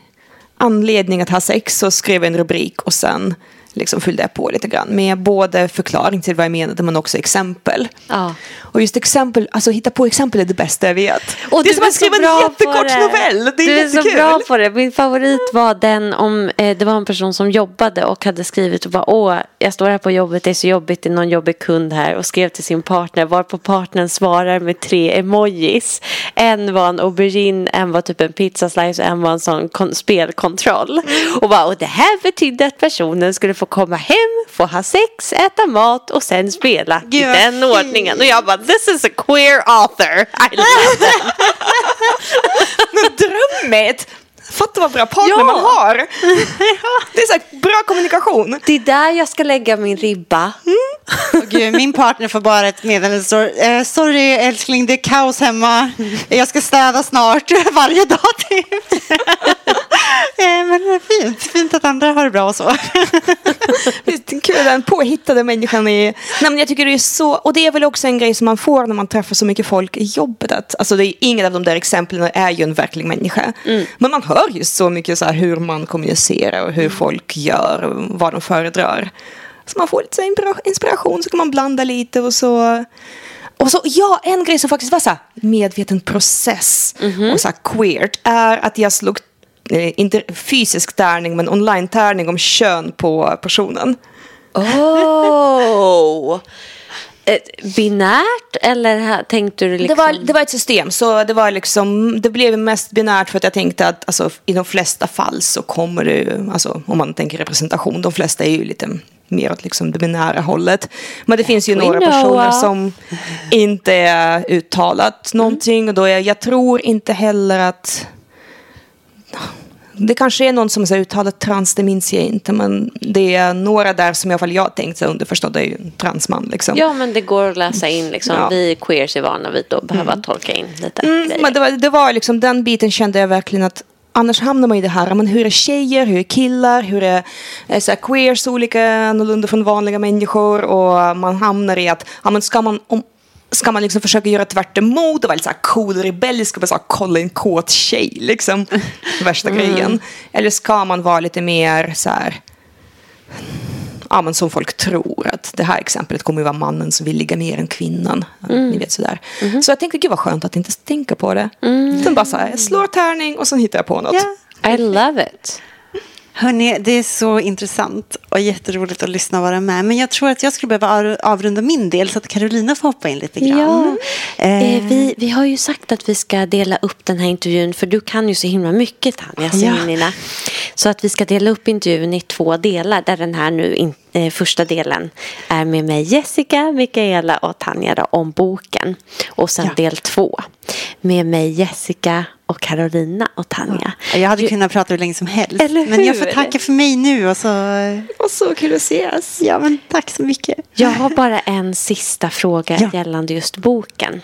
anledning att ha sex så skrev jag en rubrik och sen liksom fyllde jag på lite grann med både förklaring till vad jag menade men också exempel. Ja. Och just exempel, alltså hitta på exempel är det bästa jag vet. Och det är som att skriva en jättekort det. novell. Det är du är jättekul. så bra på det. Min favorit var den om eh, det var en person som jobbade och hade skrivit och bara åh, jag står här på jobbet, det är så jobbigt, det är någon jobbig kund här och skrev till sin partner varpå partnern svarar med tre emojis. En var en aubergine, en var typ en pizzaslice och en var en sån kon- spelkontroll. Och, bara, och det här betydde att personen skulle få komma hem, få ha sex, äta mat och sen spela Gud, i den ordningen. Och jag bara, this is a queer author. I love. <laughs> Men drömmigt! Fatta vad bra partner Ja. man har. <laughs> Det är så här, bra kommunikation. Det är där jag ska lägga min ribba. Åh, Gud, min partner får bara ett meddelande. Eh, sorry älskling, det är kaos hemma. Jag ska städa snart. <laughs> Varje dag typ. <laughs> eh, men det är fint. Fint att andra har det bra och så. <laughs> Kul, den påhittade människan är... Nej, men jag tycker det är så... Och det är väl också en grej som man får när man träffar så mycket folk i jobbet. Att, alltså det är ingen av de där exemplen är ju en verklig människa. Men man hör just så mycket så här hur man kommunicerar och hur folk gör och vad de föredrar. Så man får lite inspiration så kan man blanda lite och så... Och så, ja, en grej som faktiskt var så här medveten process och så här queert är att jag slog, eh, inte fysisk tärning men online tärning om kön på personen. Oh! <laughs> Binärt eller tänkte du liksom? Det, var, det var ett system, så det, var liksom, det blev mest binärt för att jag tänkte att alltså, i de flesta fall så kommer det, alltså, om man tänker representation, de flesta är ju lite mer åt liksom det binära hållet. Men det finns ju några personer som inte är uttalat någonting och då är, jag tror inte heller att det kanske är någon som har uttalat trans, det minns jag inte. Men det är några där som i alla fall jag tänkt underförstått är ju en transman. Liksom. Ja, men det går att läsa in. Liksom. Ja. Vi queers är vana vid att behöva tolka in lite Mm, men det var, det var liksom den biten kände jag verkligen att annars hamnar man i det här. Men hur är tjejer, hur är killar, hur är eh, så här, queers olika annorlunda från vanliga människor och man hamnar i att ja, men ska man om, Ska man liksom försöka göra tvärt emot och vara lite så här cool rebellisk och bara så här, kolla en kåt tjej liksom. <laughs> Värsta grejen. Eller ska man vara lite mer så här ja, men som folk tror att det här exemplet kommer ju vara mannen som vill ligga mer än kvinnan. Ja, Ni vet sådär. Så jag tänkte, gud vad skönt att inte tänka på det. Sen bara så här, jag slår tärning och sen hittar jag på något. Ja. I love it. Hörni, det är så intressant och jätteroligt att lyssna och vara med. Men jag tror att jag skulle behöva av- avrunda min del så att Carolina får hoppa in lite grann. Ja, eh, vi, vi har ju sagt att vi ska dela upp den här intervjun för du kan ju så himla mycket Tanja Ja. Så att vi ska dela upp intervjun i två delar där den här nu in, eh, första delen är med mig Jessica, Mikaela och Tanja då, om boken. Och sen Ja. del två med mig Jessica och Carolina och Tanja. Jag hade kunnat prata hur länge som helst. Men jag får tacka för mig nu. Och så... Och så kul att ses. Ja, men tack så mycket. Jag har bara en sista fråga Ja. gällande just boken.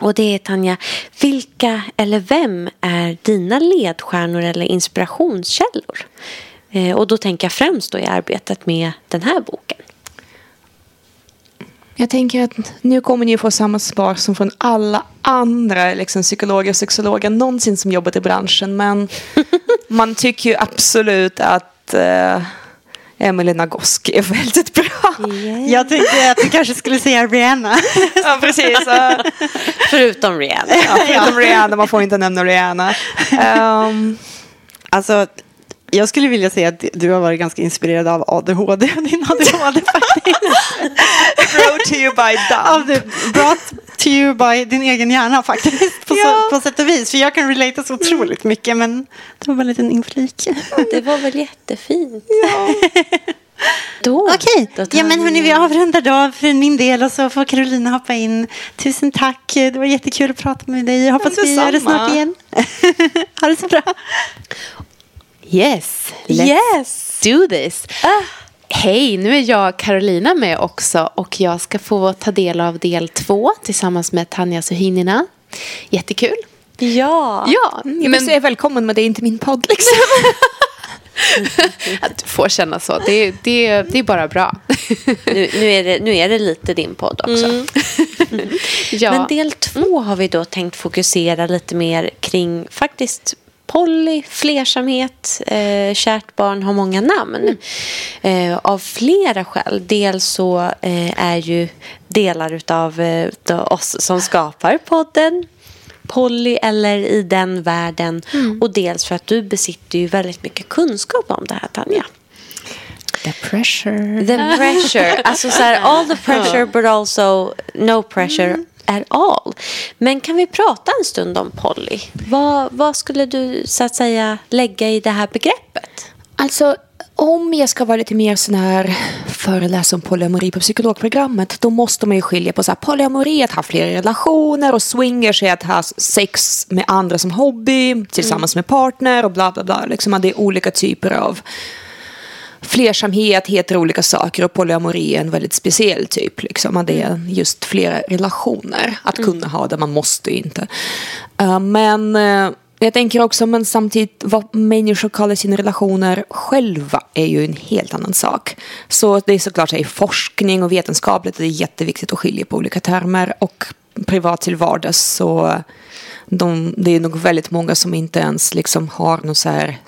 Och det är Tanja, vilka eller vem är dina ledstjärnor eller inspirationskällor? Eh, och då tänker jag främst då i arbetet med den här boken. Jag tänker att nu kommer ni få samma svar som från alla andra liksom, psykologer och sexologer någonsin som jobbat i branschen. Men <laughs> man tycker ju absolut att uh, Emily Nagoski är väldigt bra. Jag tänkte att du kanske skulle säga Rihanna. <laughs> ja, precis. Förutom Rihanna. Ja, förutom Rihanna, man får inte nämna Rihanna. <laughs> Ehm, Alltså, jag skulle vilja säga att du har varit ganska inspirerad av ADHD. Din ADHD faktiskt. <laughs> brought to you by det, brought to you by din egen hjärna faktiskt. På, Ja. så, på sätt och vis. För jag kan relata så otroligt mycket. Men det var bara en liten inflik. Det var väl jättefint. <laughs> Då, Okej, då ja, men hörni, vi avrundar då för min del och så får Carolina hoppa in. Tusen tack, det var jättekul att prata med dig. Jag hoppas Ja, vi gör det snart igen. <laughs> ha det så bra. Yes, let's Yes! do this. Hej, nu är jag Carolina med också och jag ska få ta del av del två tillsammans med Tanja Suhinina. Jättekul. Ja. Ja, Jag vill men säga välkommen men det är inte min podd liksom. <laughs> att du får känna så. Det, det, det är bara bra. Nu, nu, är det, nu är det lite din podd också. <laughs> ja. Men del två har vi då tänkt fokusera lite mer kring faktiskt poly, flersamhet, eh, kärt barn har många namn. Eh, av flera skäl. Dels så eh, är ju delar av eh, oss som skapar podden poly eller i den världen. Och dels för att du besitter ju väldigt mycket kunskap om det här Tanja. The pressure. The pressure. Alltså så här, all the pressure but also no pressure at all. Men kan vi prata en stund om Polly? Vad, vad skulle du så att säga lägga i det här begreppet? Alltså, om jag ska vara lite mer sån här föreläsa om polyamori på psykologprogrammet, då måste man ju skilja på så här, polyamori, att ha flera relationer och swingers är att ha sex med andra som hobby, tillsammans med partner och bla bla bla. Liksom att det är olika typer av flersamhet heter olika saker och polyamori är en väldigt speciell typ. Liksom. Det är just flera relationer att kunna ha det, man måste ju inte. Uh, men uh, jag tänker också, men samtidigt vad människor kallar sina relationer själva är ju en helt annan sak. Så det är såklart i forskning och vetenskapligt det är jätteviktigt att skilja på olika termer och privat till vardags så de, det är nog väldigt många som inte ens liksom har någon så här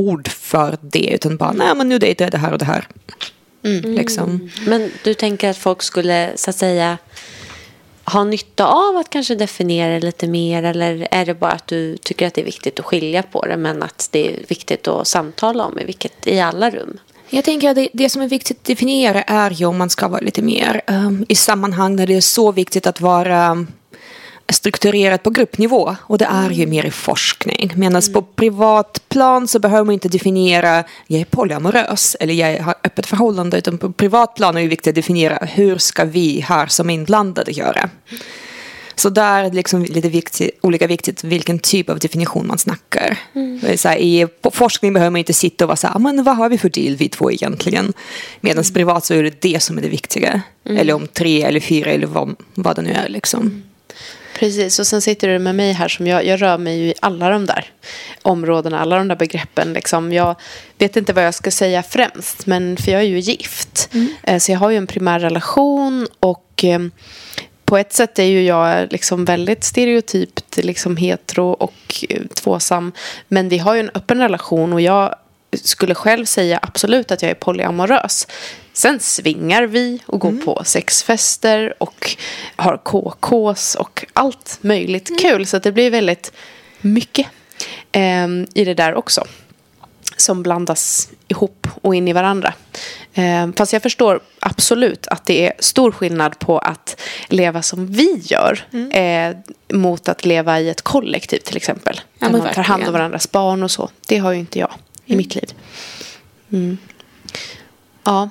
ord för det utan bara nej men nu dejtar jag det här och det här. Liksom. Men du tänker att folk skulle så att säga ha nytta av att kanske definiera det lite mer eller är det bara att du tycker att det är viktigt att skilja på det men att det är viktigt att samtala om i, vilket, i alla rum? Jag tänker att det, det som är viktigt att definiera är ju om man ska vara lite mer um, i sammanhang där det är så viktigt att vara um, strukturerat på gruppnivå och det är ju mer i forskning. Medan på privat plan så behöver man inte definiera jag är polyamorös eller jag har öppet förhållande utan på privat plan är det viktigt att definiera hur ska vi här som inblandade göra. Så där är det liksom lite viktigt, olika viktigt vilken typ av definition man snackar. Mm. Så här, i, på forskning behöver man inte sitta och vara så här, men vad har vi för deal vi två egentligen? Medan mm. privat så är det det som är det viktiga. Mm. Eller om tre eller fyra eller vad, vad det nu är liksom. Precis, och sen sitter du med mig här som jag, jag rör mig ju i alla de där områdena, alla de där begreppen. Liksom. Jag vet inte vad jag ska säga främst, men för jag är ju gift. Mm. Eh, så jag har ju en primär relation och eh, på ett sätt är ju jag liksom väldigt stereotypt liksom hetero och eh, tvåsam. Men vi har ju en öppen relation och jag skulle själv säga absolut att jag är polyamorös. Sen svingar vi och går mm. på sexfester och har KKs och allt möjligt mm. kul. Så det blir väldigt mycket eh, i det där också. Som blandas ihop och in i varandra. Eh, fast jag förstår absolut att det är stor skillnad på att leva som vi gör mm. eh, mot att leva i ett kollektiv till exempel. Ja, där man tar hand om varandras barn och så. Det har ju inte jag i mm. mitt liv. Mm. Ja.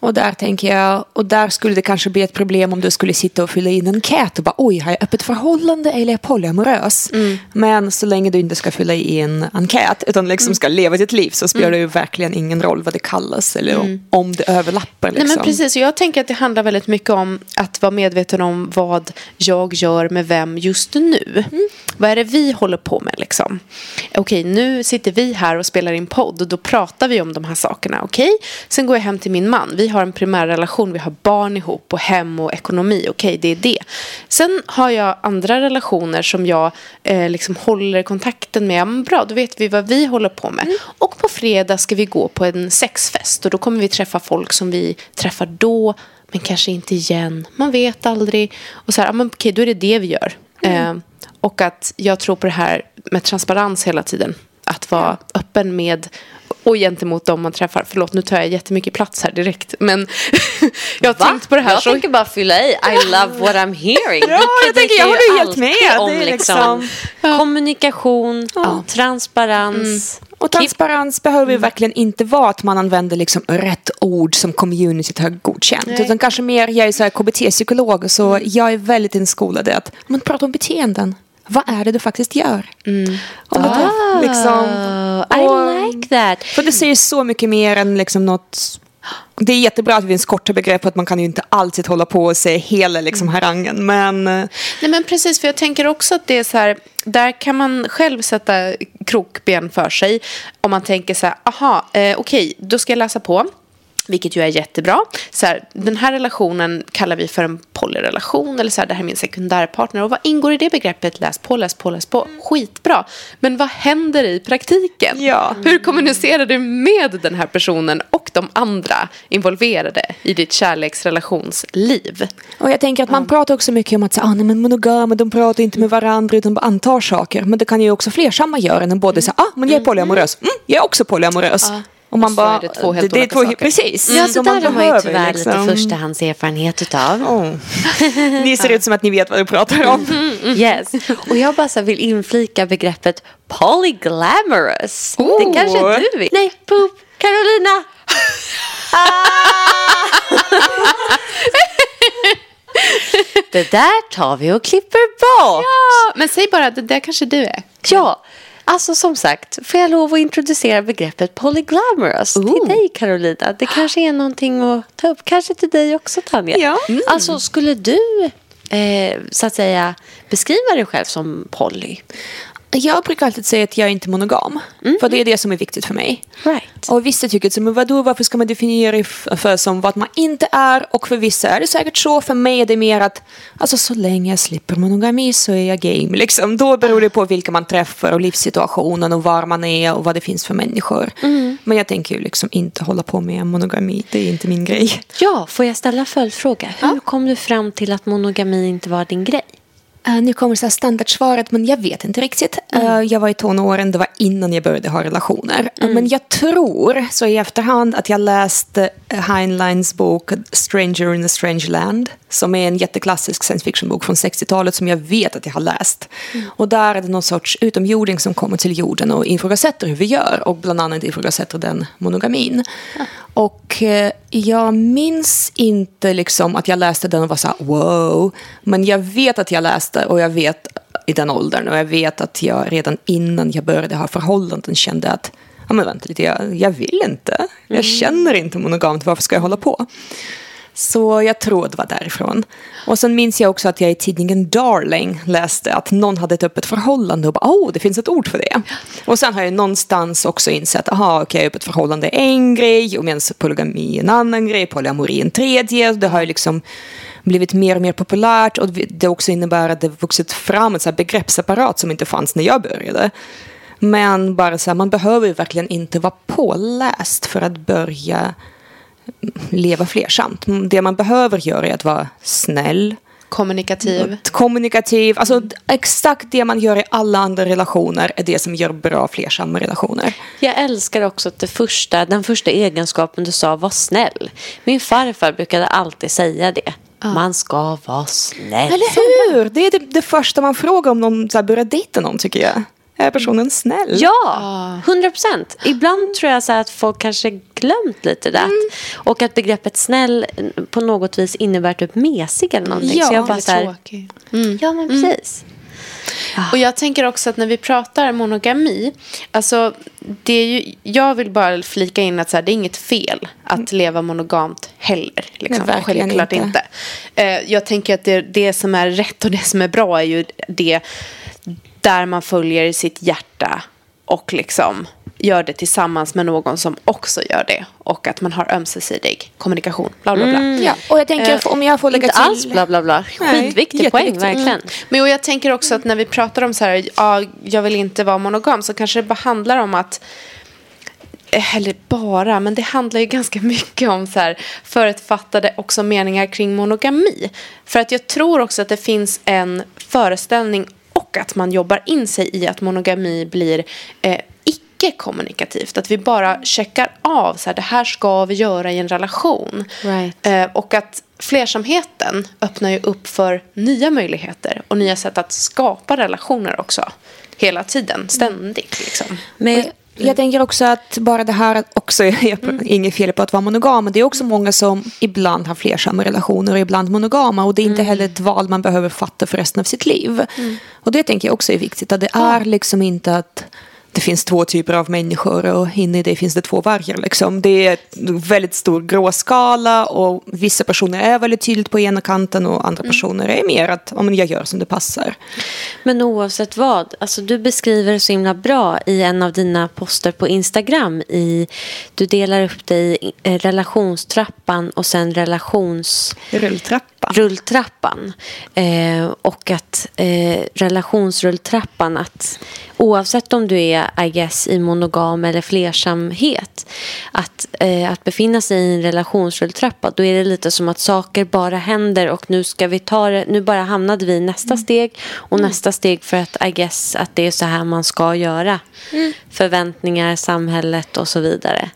Och där tänker jag, och där skulle det kanske bli ett problem om du skulle sitta och fylla in en enkät och bara oj, har jag öppet förhållande eller är jag polyamorös? Mm. Men så länge du inte ska fylla i en enkät utan liksom mm. ska leva ditt liv så spelar mm. det ju verkligen ingen roll vad det kallas eller mm. om det överlappar. Liksom. Nej, men precis, jag tänker att det handlar väldigt mycket om att vara medveten om vad jag gör med vem just nu. Mm. Vad är det vi håller på med liksom? Okej, nu sitter vi här och spelar in podd och då pratar vi om de här sakerna. Okej, sen går jag hem till min man. Vi har en primärrelation, vi har barn ihop och hem och ekonomi. Okej, okay, det är det. Sen har jag andra relationer som jag eh, liksom håller kontakten med. Bra, då vet vi vad vi håller på med. Mm. Och på fredag ska vi gå på en sexfest och då kommer vi träffa folk som vi träffar då men kanske inte igen. Man vet aldrig. Och så här, men okej, då är det det vi gör. Mm. Eh, och att jag tror på det här med transparens hela tiden. Att vara öppen med och gentemot dem man träffar. Förlåt, nu tar jag jättemycket plats här direkt. Men <laughs> jag har Va? tänkt på det här. Jag så... tänker bara fylla i. I love what I'm hearing. <laughs> ja, jag tänker, jag håller helt med. Om, det är liksom, liksom, kommunikation, ja. transparens. Mm. Och transparens behöver mm. verkligen inte vara att man använder liksom rätt ord som communityt har godkänt. Nej. Utan kanske mer, jag är KBT-psykolog så mm. jag är väldigt inskolad i att man pratar om beteenden vad är det du faktiskt gör? Mm. Ah, tar, liksom, och, I like that. För det säger så mycket mer än liksom något det är jättebra att det finns korta begrepp att man kan ju inte alltid hålla på och säga hela liksom harangen. Men... Nej men precis, för jag tänker också att det är så här, där kan man själv sätta krokben för sig. Om man tänker så här, aha, eh, okej, okay, då ska jag läsa på. Vilket ju är jättebra. Så här, den här relationen kallar vi för en polyrelation. Eller så här, det här är min sekundärpartner. Och vad ingår i det begreppet? Läs på, läs på, läs på. Skitbra. Men vad händer i praktiken? Ja. Hur kommunicerar du med den här personen och de andra involverade i ditt kärleksrelationsliv? Och jag tänker att man pratar också mycket om att ah, nej, men monogama, de pratar inte med varandra utan bara antar saker. Men det kan ju också flersamma göra. Än både säga, ah, men jag är polyamorös. Mm, jag är också polyamorös. Mm. Och man bara, är det två helt det, olika det är två, saker. Precis. Mm. Ja, så där har man ju tyvärr liksom. lite förstahandserfarenhet utav. Oh. <laughs> Ni ser ut som att ni vet vad du pratar om. Mm, mm, yes. Och jag bara vill inflika begreppet polyglamorous. Oh. Det kanske du vill. Nej, poop. Carolina. <laughs> <laughs> det där tar vi och klipper bort. Ja, men säg bara det där kanske du är. Ja, Alltså som sagt, får jag lov att introducera begreppet polyglamorous Ooh. till dig Carolina? Det kanske är någonting att ta upp. Kanske till dig också Tanja. Ja. Mm. Alltså skulle du eh, så att säga beskriva dig själv som poly? Jag brukar alltid säga att jag är inte monogam. Mm. För det är det som är viktigt för mig. Right. Och vissa tycker så, men vadå, varför ska man definiera för som vad man inte är? Och för vissa är det säkert så. För mig är det mer att alltså, så länge jag slipper monogami så är jag game. Liksom. Då beror det på vilka man träffar och livssituationen och var man är och vad det finns för människor. Mm. Men jag tänker ju liksom inte hålla på med monogami. Det är inte min grej. Ja, får jag ställa följdfråga? Hur ja. kom du fram till att monogami inte var din grej? Uh, nu kommer så här standardsvaret, men jag vet inte riktigt. Uh, jag var i tonåren, det var innan jag började ha relationer. Uh, men jag tror, så i efterhand, att jag läste Heinleins bok Stranger in a Strange Land. Som är en jätteklassisk science fiction-bok från 60-talet som jag vet att jag har läst. Och där är det någon sorts utomjording som kommer till jorden och ifrågasätter hur vi gör. Och bland annat ifrågasätter den monogamin. Och eh, jag minns inte liksom att jag läste den och var så här wow. Men jag vet att jag läste och jag vet i den åldern och jag vet att jag redan innan jag började ha förhållanden kände att ja men vänta lite, jag, jag vill inte. Jag känner inte monogamt, varför ska jag hålla på? Så jag tror det var därifrån. Och sen minns jag också att jag i tidningen Darling läste att någon hade ett öppet förhållande och bara åh, oh, det finns ett ord för det. Och sen har jag någonstans också insett, aha, okej, okay, öppet förhållande är en grej, och medan polygami är en annan grej, polyamori en tredje. Det har ju liksom blivit mer och mer populärt och det också innebär att det vuxit fram ett så begreppsapparat som inte fanns när jag började. Men bara så här, man behöver ju verkligen inte vara påläst för att börja leva flersamt. Det man behöver göra är att vara snäll. Kommunikativ. Kommunikativ. Alltså exakt det man gör i alla andra relationer är det som gör bra flersamma relationer. Jag älskar också att det första, den första egenskapen du sa var snäll. Min farfar brukade alltid säga det. Ah. Man ska vara snäll. Eller hur? Det är det, det första man frågar om någon så här, börjar dejta någon tycker jag. Är personen snäll? Ja, hundra procent. Ibland tror jag så att folk kanske glömt lite det. Mm. Och att begreppet snäll på något vis innebär typ mesig eller någonting. Ja, så jag bara så här, tråkig. Mm. Ja, men precis. Mm. Och jag tänker också att när vi pratar monogami, alltså det är ju, jag vill bara flika in att så här, det är inget fel att mm. leva monogamt heller. Liksom. Nej, Självklart inte. inte. Uh, jag tänker att det, det som är rätt och det som är bra är ju det där man följer sitt hjärta och liksom gör det tillsammans med någon som också gör det. Och att man har ömsesidig kommunikation. Bla, bla, bla. Mm. Ja. Och jag tänker, om jag får lägga inte till... alls bla, bla, bla. Skitviktig poäng, verkligen. Mm. Men och jag tänker också att när vi pratar om så här, ja, jag vill inte vara monogam, så kanske det bara handlar om att eh, eller bara, men det handlar ju ganska <laughs> mycket om så här förutfattade också meningar kring monogami. För att jag tror också att det finns en föreställning och att man jobbar in sig i att monogami blir eh, icke-kommunikativt. Att vi bara checkar av så här, det här ska vi göra i en relation. Right. Eh, och att flersamheten öppnar ju upp för nya möjligheter och nya sätt att skapa relationer också. Hela tiden, ständigt. Liksom. Men jag tänker också att bara det här också, <laughs> är mm. inget fel på att vara monogam, men det är också många som ibland har flersamma relationer och ibland monogama och det är inte mm. heller ett val man behöver fatta för resten av sitt liv. Mm. Och det tänker jag också är viktigt, att det är liksom inte att det finns två typer av människor och inne i det finns det två vargar. Liksom. Det är väldigt stor gråskala och vissa personer är väldigt tydligt på ena kanten och andra mm. personer är mer att ja, men jag gör som det passar. Men oavsett vad, alltså du beskriver det så himla bra i en av dina poster på Instagram. I, du delar upp det i relationstrappan och sen relations... Rulltrappan. Rulltrappan. Eh, och att eh, relationsrulltrappan, att oavsett om du är I guess, i monogam eller flersamhet att, eh, att befinna sig i en relationsrulltrappa då är det lite som att saker bara händer och nu ska vi ta det, nu bara hamnade vi i nästa mm. steg och mm. nästa steg för att I guess att det är så här man ska göra mm. förväntningar, samhället och så vidare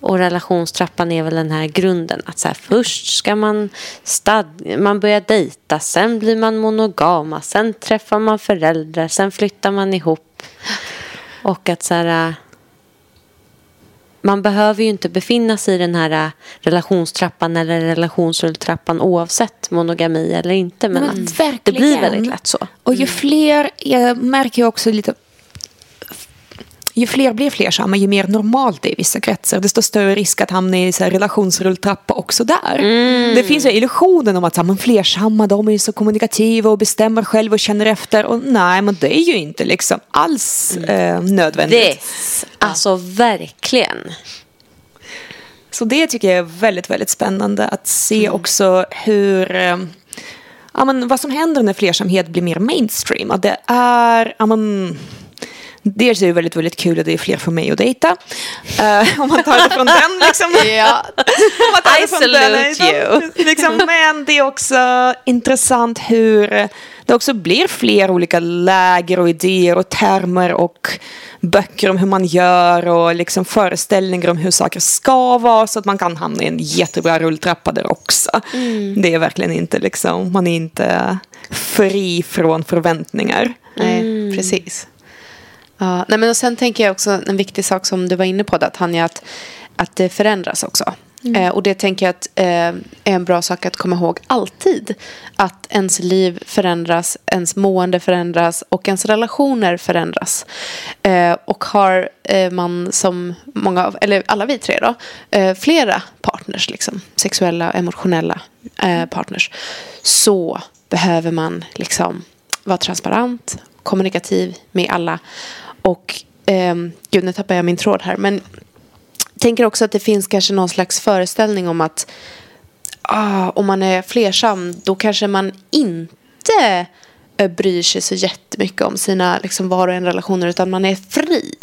och relationstrappan är väl den här grunden. Att så här, först ska man, stad man börja dejta, sen blir man monogama, sen träffar man föräldrar, sen flyttar man ihop. Och att så här, man behöver ju inte befinna sig i den här relationstrappan eller relationsrulltrappan oavsett monogami eller inte. Men, men att det blir väldigt lätt så. Och ju fler, jag märker ju också lite ju fler blir flersamma, ju mer normalt det är i vissa kretsar, desto större risk att hamna i så här relationsrulltrappa också där. Mm. Det finns ju illusionen om att så här, men flersamma, de är så kommunikativa och bestämmer själva och känner efter. Och nej, men det är ju inte liksom alls eh, nödvändigt. This. Alltså verkligen. Så det tycker jag är väldigt, väldigt spännande att se mm. också hur eh, ja, men vad som händer när flersamhet blir mer mainstream. Att det är, ja, men, Dels är det väldigt, väldigt kul att det är fler för mig att dejta. Eh, om man tar det från den liksom. <laughs> Om man tar I det från den, salute liksom. Men det är också intressant hur det också blir fler olika läger och idéer och termer och böcker om hur man gör och liksom föreställningar om hur saker ska vara så att man kan hamna i en jättebra rulltrappa där också. Det är verkligen inte liksom, man är inte fri från förväntningar. Nej, precis. Ja, nej, men och sen tänker jag också en viktig sak som du var inne på, där, Tanja, att, att det förändras också. Eh, och det tänker jag att eh, är en bra sak att komma ihåg alltid. Att ens liv förändras, ens mående förändras och ens relationer förändras. Eh, och har eh, man som många, av- eller alla vi tre då, eh, flera partners, liksom, sexuella, emotionella eh, partners, så behöver man liksom vara transparent, kommunikativ med alla. Och ehm, gud, nu tappar jag min tråd här. Men jag tänker också att det finns kanske någon slags föreställning om att ah, om man är flersam då kanske man inte eh, bryr sig så jättemycket om sina liksom, var och en relationer utan man är fri.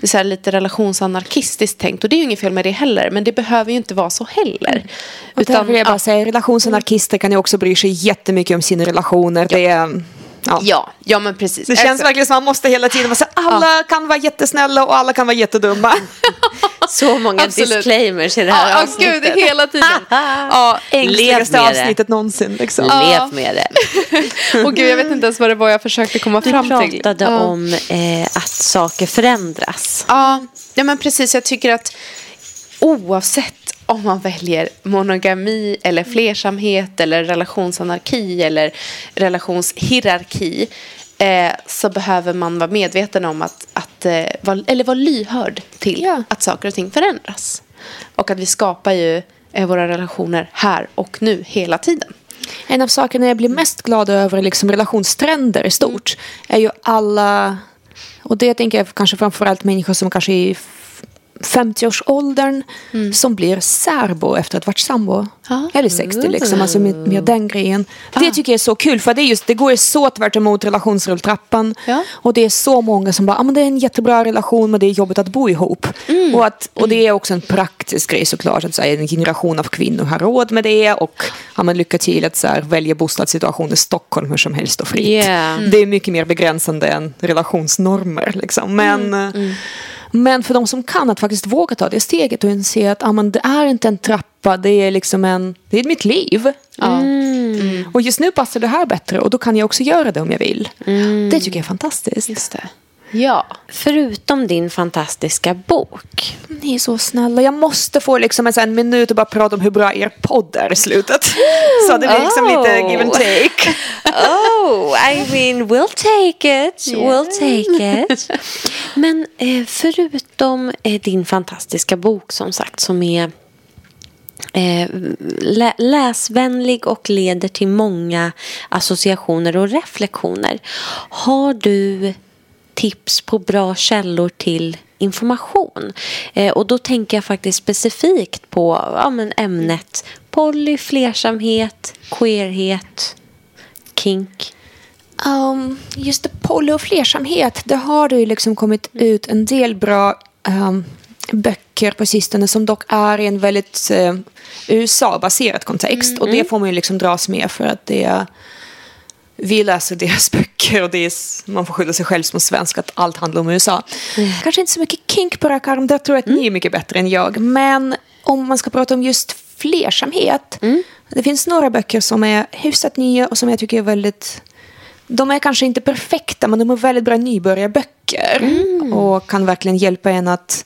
Det är så lite relationsanarkistiskt tänkt och det är ju inget fel med det heller men det behöver ju inte vara så heller. Och där vill jag bara att- säga, relationsanarkister kan ju också bry sig jättemycket om sina relationer. Det är, ja. ja, ja men precis. Det känns Exakt. verkligen som att man måste hela tiden vara så alla kan vara jättesnälla och alla kan vara jättedumma. <laughs> Så många Absolut. disclaimers i det här Ja, ja, avsnittet. gud, hela tiden. <laughs> Ja, Ängsligaste med det. avsnittet någonsin. Liksom. Lev med det. <laughs> och gud, jag vet inte ens vad det var jag försökte komma Du fram till. pratade Ja. om eh, att saker förändras. Ja, ja, men precis. Jag tycker att oavsett om man väljer monogami eller flersamhet eller relationsanarki eller relationshierarki eh, så behöver man vara medveten om att, att eh, vara, eller vara lyhörd till Ja. att saker och ting förändras. Och att vi skapar ju eh, våra relationer här och nu hela tiden. En av sakerna jag blir mest glad över liksom relationstrender i stort är ju alla, och det tänker jag kanske framförallt människor som kanske är i f- 50-årsåldern som blir särbo efter att ha varit sambo. Ja. Eller 60 liksom, alltså med, med den grejen. Det tycker jag är så kul för det, är just, det går så tvärt emot relationsrulltrappan. Ja. Och det är så många som bara, ah, men det är en jättebra relation men det är jobbigt att bo ihop. Och, att, och det är också en praktisk grej såklart att så här, en generation av kvinnor har råd med det och har man lycka till att så här, välja bostadssituation i Stockholm hur som helst och fritt. Yeah. Det är mycket mer begränsande än relationsnormer. Liksom. Men, Mm, men för de som kan att faktiskt våga ta det steget och inse att ah, men det är inte en trappa, det är liksom en, det är mitt liv. Mm. Och just nu passar det här bättre och då kan jag också göra det om jag vill. Det tycker jag är fantastiskt. Just det. Ja. Förutom din fantastiska bok. Ni är så snälla. Jag måste få liksom en, en minut och bara prata om hur bra er podd är i slutet. <gasps> Så det blir liksom lite give and take. <laughs> Oh, I mean, we'll take it. We'll take it. Men eh, förutom eh, din fantastiska bok som sagt som är eh, lä- läsvänlig och leder till många associationer och reflektioner. Har du tips på bra källor till information? Eh, och då tänker jag faktiskt specifikt på ja, men ämnet poly, flersamhet, queerhet, kink. Um, just det, poly och flersamhet, det har det ju liksom kommit ut en del bra um, böcker på sistone som dock är i en väldigt uh, USA-baserad kontext. Och det får man ju liksom dras med för att det är vi läser deras <laughs> böcker och det är, man får skylla sig själv som svensk att allt handlar om USA. Kanske inte så mycket kink på rak arm, där tror jag att ni är mycket bättre än jag. Men om man ska prata om just flersamhet. Det finns några böcker som är hyfsat nya och som jag tycker är väldigt de är kanske inte perfekta men de är väldigt bra nybörjarböcker. Och kan verkligen hjälpa en att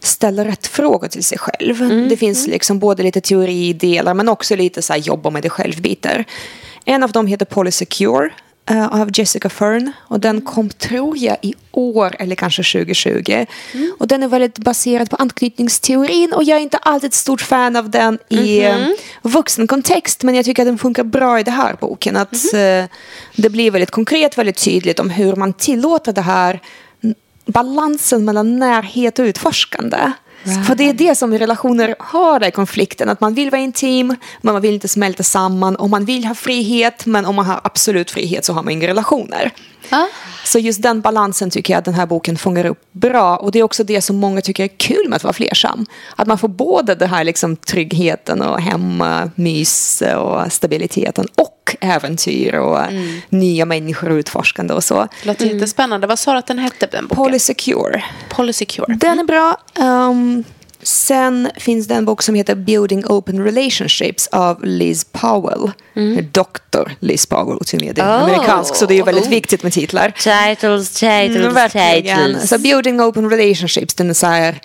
ställa rätt frågor till sig själv. Det finns liksom både lite teoridelar men också lite så här jobba med det själv-bitar. En av dem heter Polysecure eh, av Jessica Fern. Och den kom, tror jag, i år eller kanske 2020. Och den är väldigt baserad på anknytningsteorin. Och jag är inte alltid ett stort fan av den i eh, vuxenkontext. Men jag tycker att den funkar bra i den här boken. Att eh, det blir väldigt konkret, väldigt tydligt om hur man tillåter det här balansen mellan närhet och utforskande. För det är det som relationer har, den konflikten. Att man vill vara intim, men man vill inte smälta samman. Och man vill ha frihet, men om man har absolut frihet så har man inga relationer. Ja. Så just den balansen tycker jag att den här boken fångar upp bra. Och det är också det som många tycker är kul med att vara flersam. Att man får både det här liksom tryggheten och hemmamys och stabiliteten och äventyr och nya människor och utforskande och så. Det låter jättespännande. Vad sa du att den hette, den boken? Polysecure. Polysecure. Den är bra. Um, sen finns det en bok som heter Building Open Relationships av Liz Powell. Doktor Liz Powell med. Det är Oh. amerikansk så det är ju väldigt viktigt med titlar. Titles, titles, Mm, titles. Så Building Open Relationships, den är så här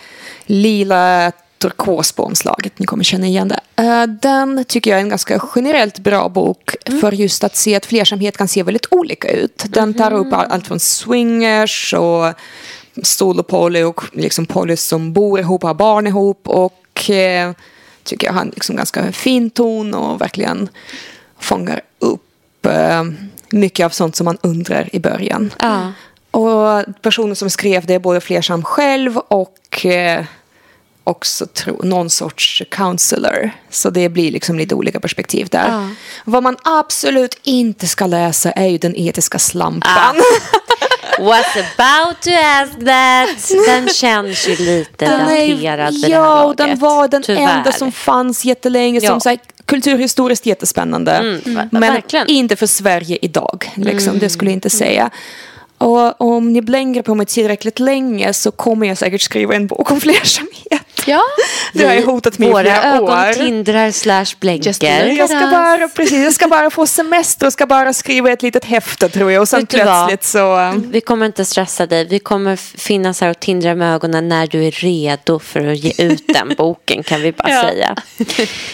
lila turkos på omslaget. Ni kommer känna igen det. Eh, den tycker jag är en ganska generellt bra bok för just att se att flersamhet kan se väldigt olika ut. Den tar upp all- allt från swingers och solo poly och liksom poly som bor ihop och har barn ihop och eh, tycker jag har en liksom ganska fin ton och verkligen fångar upp eh, mycket av sånt som man undrar i början. Ja. Och personen som skrev det är både flersam själv och eh, också tro, någon sorts counselor. Så det blir liksom lite olika perspektiv där. Ja. Vad man absolut inte ska läsa är ju den etiska slampan. <laughs> Was about to ask that. Den känns ju lite Den är- daterad här Ja, laget. den var den Tyvärr. enda som fanns jättelänge. Ja. Som så här, kulturhistoriskt jättespännande. Mm, Men verkligen. inte för Sverige idag. Liksom, Det skulle jag Mm. inte säga. Och om ni blänger på mig tillräckligt länge så kommer jag säkert skriva en bok om flersamhet. <laughs> Ja. Det har jag hotat mig i Våra flera ögon år. tindrar slash Just blänker. Jag ska, bara, precis, jag ska bara få semester och ska bara skriva ett litet häfte tror jag. Och sen du plötsligt så... Vi kommer inte stressa dig. Vi kommer finnas här och tindra med ögonen när du är redo för att ge ut den <laughs> boken kan vi bara Ja. säga.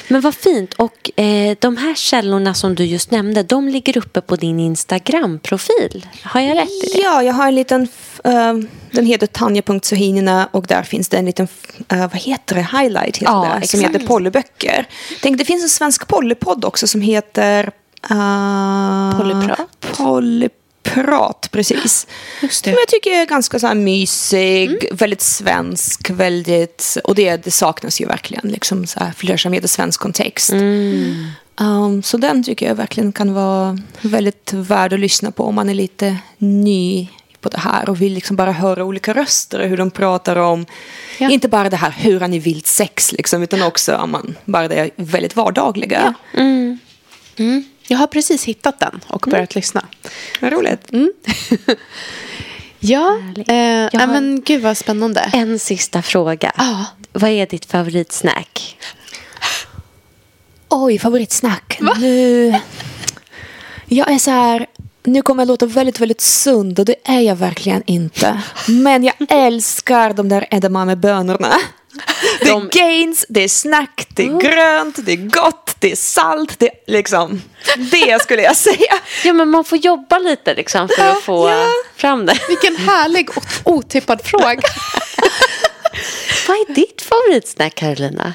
Men vad fint. Och eh, de här källorna som du just nämnde, de ligger uppe på din Instagram-profil. Har jag rätt i det? Ja, jag har en liten... eh, den heter tanja.sohinina och där finns det en liten, eh, vad heter det, highlight heter Ja, det, som heter Pollyböcker. Tänk, det finns en svensk polypodd också som heter... Uh, Polyprat? Polyprat, precis. Just det. Som jag tycker är ganska så här mysig, väldigt svensk, väldigt... Och det, det saknas ju verkligen, liksom så här flersamhet i svensk kontext. Um, så den tycker jag verkligen kan vara väldigt värd att lyssna på om man är lite ny på det här och vill liksom bara höra olika röster och hur de pratar om, Ja. inte bara det här hur har ni vilt sex liksom, utan också ja, man, bara det väldigt vardagliga. Jag har precis hittat den och börjat lyssna. Vad roligt. <laughs> Ja, eh, Jag ja, har- men gud vad spännande. En sista fråga. Ja. Vad är ditt favoritsnack? Oj, favoritsnack. Nu... Jag är så här... Nu kommer jag låta väldigt, väldigt sund och det är jag verkligen inte. Men jag älskar de där edamamebönorna. Det är gains, det är snack, det är grönt, det är gott, det är salt, det är liksom... Det skulle jag säga. Ja, men man får jobba lite liksom för att få Ja. fram det. Vilken härlig och otippad fråga. <laughs> Vad är ditt favoritsnack, Carolina?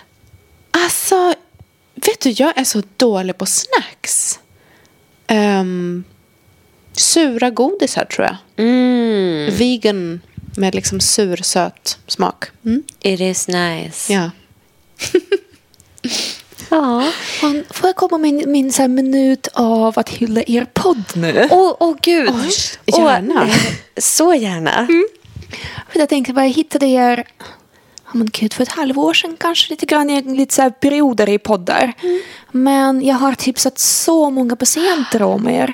Alltså, vet du, jag är så dålig på snacks. Um, sura godisar tror jag. Mm, Vegan med liksom sur, söt smak. Mm. it is nice. Ja. <laughs> Ja. Får jag komma med min, min så minut av att hylla er podd nu? Åh, åh gud. Oj, gärna. Åh, <laughs> så gärna. För jag tänkte bara, jag hittade er men gud, för ett halvår sedan kanske lite grann i lite så perioder i poddar. Men jag har tipsat så många patienter om er.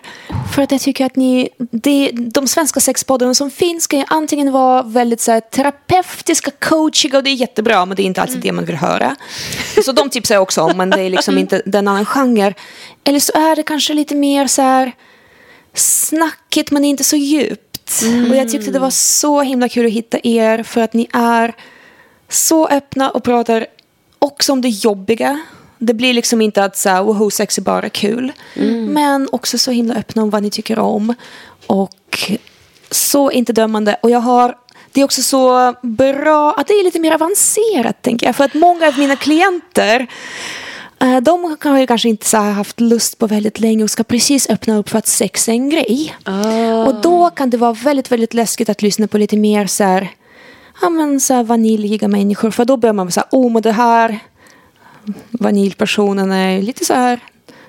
För att jag tycker att ni, det, de svenska sexpoddarna som finns kan ju antingen vara väldigt så här, terapeutiska, coachiga och det är jättebra men det är inte alltid det man vill höra. Så de tipsar jag också om men det är liksom inte den annan genre. Eller så är det kanske lite mer så här snackigt men inte så djupt. Och jag tyckte det var så himla kul att hitta er för att ni är så öppna och pratar också om det jobbiga. Det blir liksom inte att så här, woho, sex är bara kul. Men också så himla öppna om vad ni tycker om. Och så inte dömande. Och jag har det är också så bra att det är lite mer avancerat tänker jag. För att många av mina klienter eh, de har ju kanske inte haft lust på väldigt länge och ska precis öppna upp för att sex är en grej. Och då kan det vara väldigt, väldigt läskigt att lyssna på lite mer så här, ja, men, så vaniljiga människor. För då börjar man säga, oh men det här vaniljpersonen är lite så här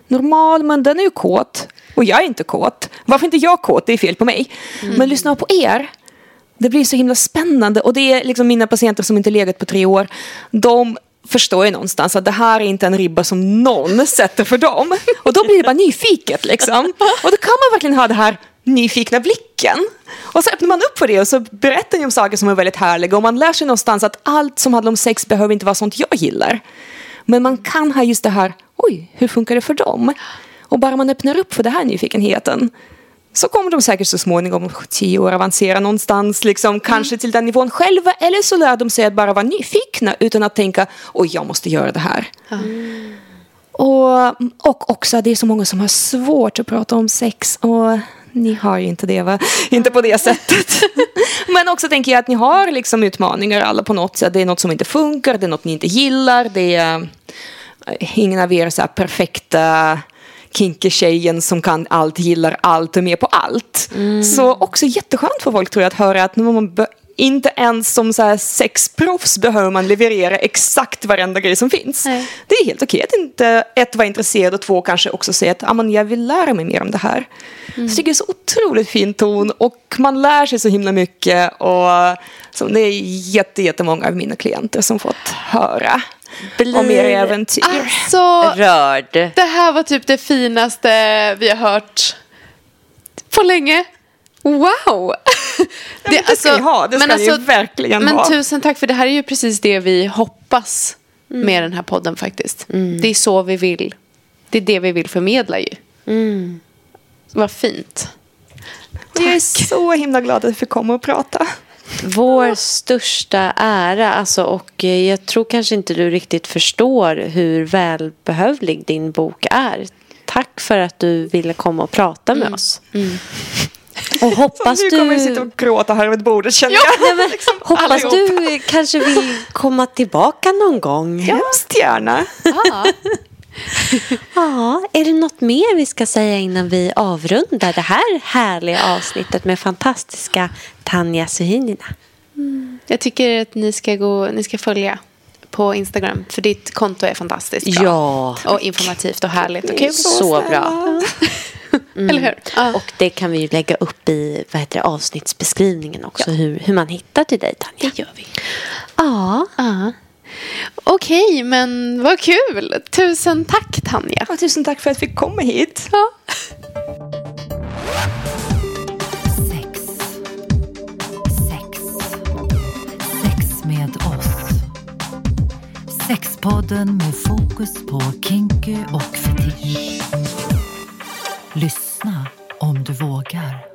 normal men den är ju kåt. Och jag är inte kåt. Varför inte jag kåt? Det är fel på mig. Men lyssna på er. Det blir så himla spännande. Och det är liksom mina patienter som inte legat på tre år. De förstår ju någonstans att det här är inte en ribba som någon <laughs> sätter för dem. Och då blir det bara nyfiket liksom. <laughs> Och då kan man verkligen ha det här nyfikna blicken. Och så öppnar man upp för det och så berättar ni om saker som är väldigt härliga. Och man lär sig någonstans att allt som handlar om sex behöver inte vara sånt jag gillar. Men man kan ha just det här, oj, hur funkar det för dem? Och bara man öppnar upp för den här nyfikenheten så kommer de säkert så småningom, tio år, avancera någonstans, liksom, kanske till den nivån själva. Eller så lär de sig att bara vara nyfikna utan att tänka, oj, jag måste göra det här. Och, och också det är så många som har svårt att prata om sex. Och ni har ju inte det, va? Inte på det sättet. <laughs> Men också tänker jag att ni har liksom utmaningar alla på något sätt. Det är något som inte funkar, det är något ni inte gillar. Det är eh, ingen av er så här perfekta kinky-tjejen som kan allt, gillar allt och är med på allt. Så också jätteskönt för folk tror jag att höra att man inte ens som så här sexproffs behöver man leverera exakt varenda grej som finns. Nej. Det är helt okej att inte ett vara intresserad och två kanske också säga att ah, men jag vill lära mig mer om det här. Så jag tycker det är så otroligt fin ton och man lär sig så himla mycket. Och så det är jätte, jättemånga av mina klienter som fått höra om Blir- era äventyr. Alltså, Rörd. det här var typ det finaste vi har hört på länge. Wow! <laughs> men det ska ni ha. Det ska ni verkligen men ha. tusen tack för det här är ju precis det vi hoppas med den här podden faktiskt. Det är så vi vill. Det är det vi vill förmedla ju. Vad fint. Jag är så himla glad att vi fick komma och prata. Vår största ära, alltså, och eh, jag tror kanske inte du riktigt förstår hur välbehövlig din bok är. Tack för att du ville komma och prata med oss. Och hoppas nu du... kommer vi sitta och gråta här över bordet känner jag. Nej, men, hoppas allihop. du kanske vill <laughs> komma tillbaka någon gång. Hemskt gärna. <laughs> Ja, är det något mer vi ska säga innan vi avrundar det här härliga avsnittet med fantastiska Tanja Suhinina? Jag tycker att ni ska, gå, ni ska följa på Instagram. För ditt konto är fantastiskt bra. Ja. Och informativt och härligt och kul. Så bra. <laughs> Eller hur? Ja. Och det kan vi ju lägga upp i vad heter det, avsnittsbeskrivningen också. Hur, hur man hittar till dig, Tanja. Det gör vi. Ja. Ja. Okej, men vad kul. Tusen tack Tanja. Och tusen tack för att vi komma hit. Ja. Sex. Sex. Sex med oss. Sexpodden med fokus på kinky och fetisch. Lyssna om du vågar.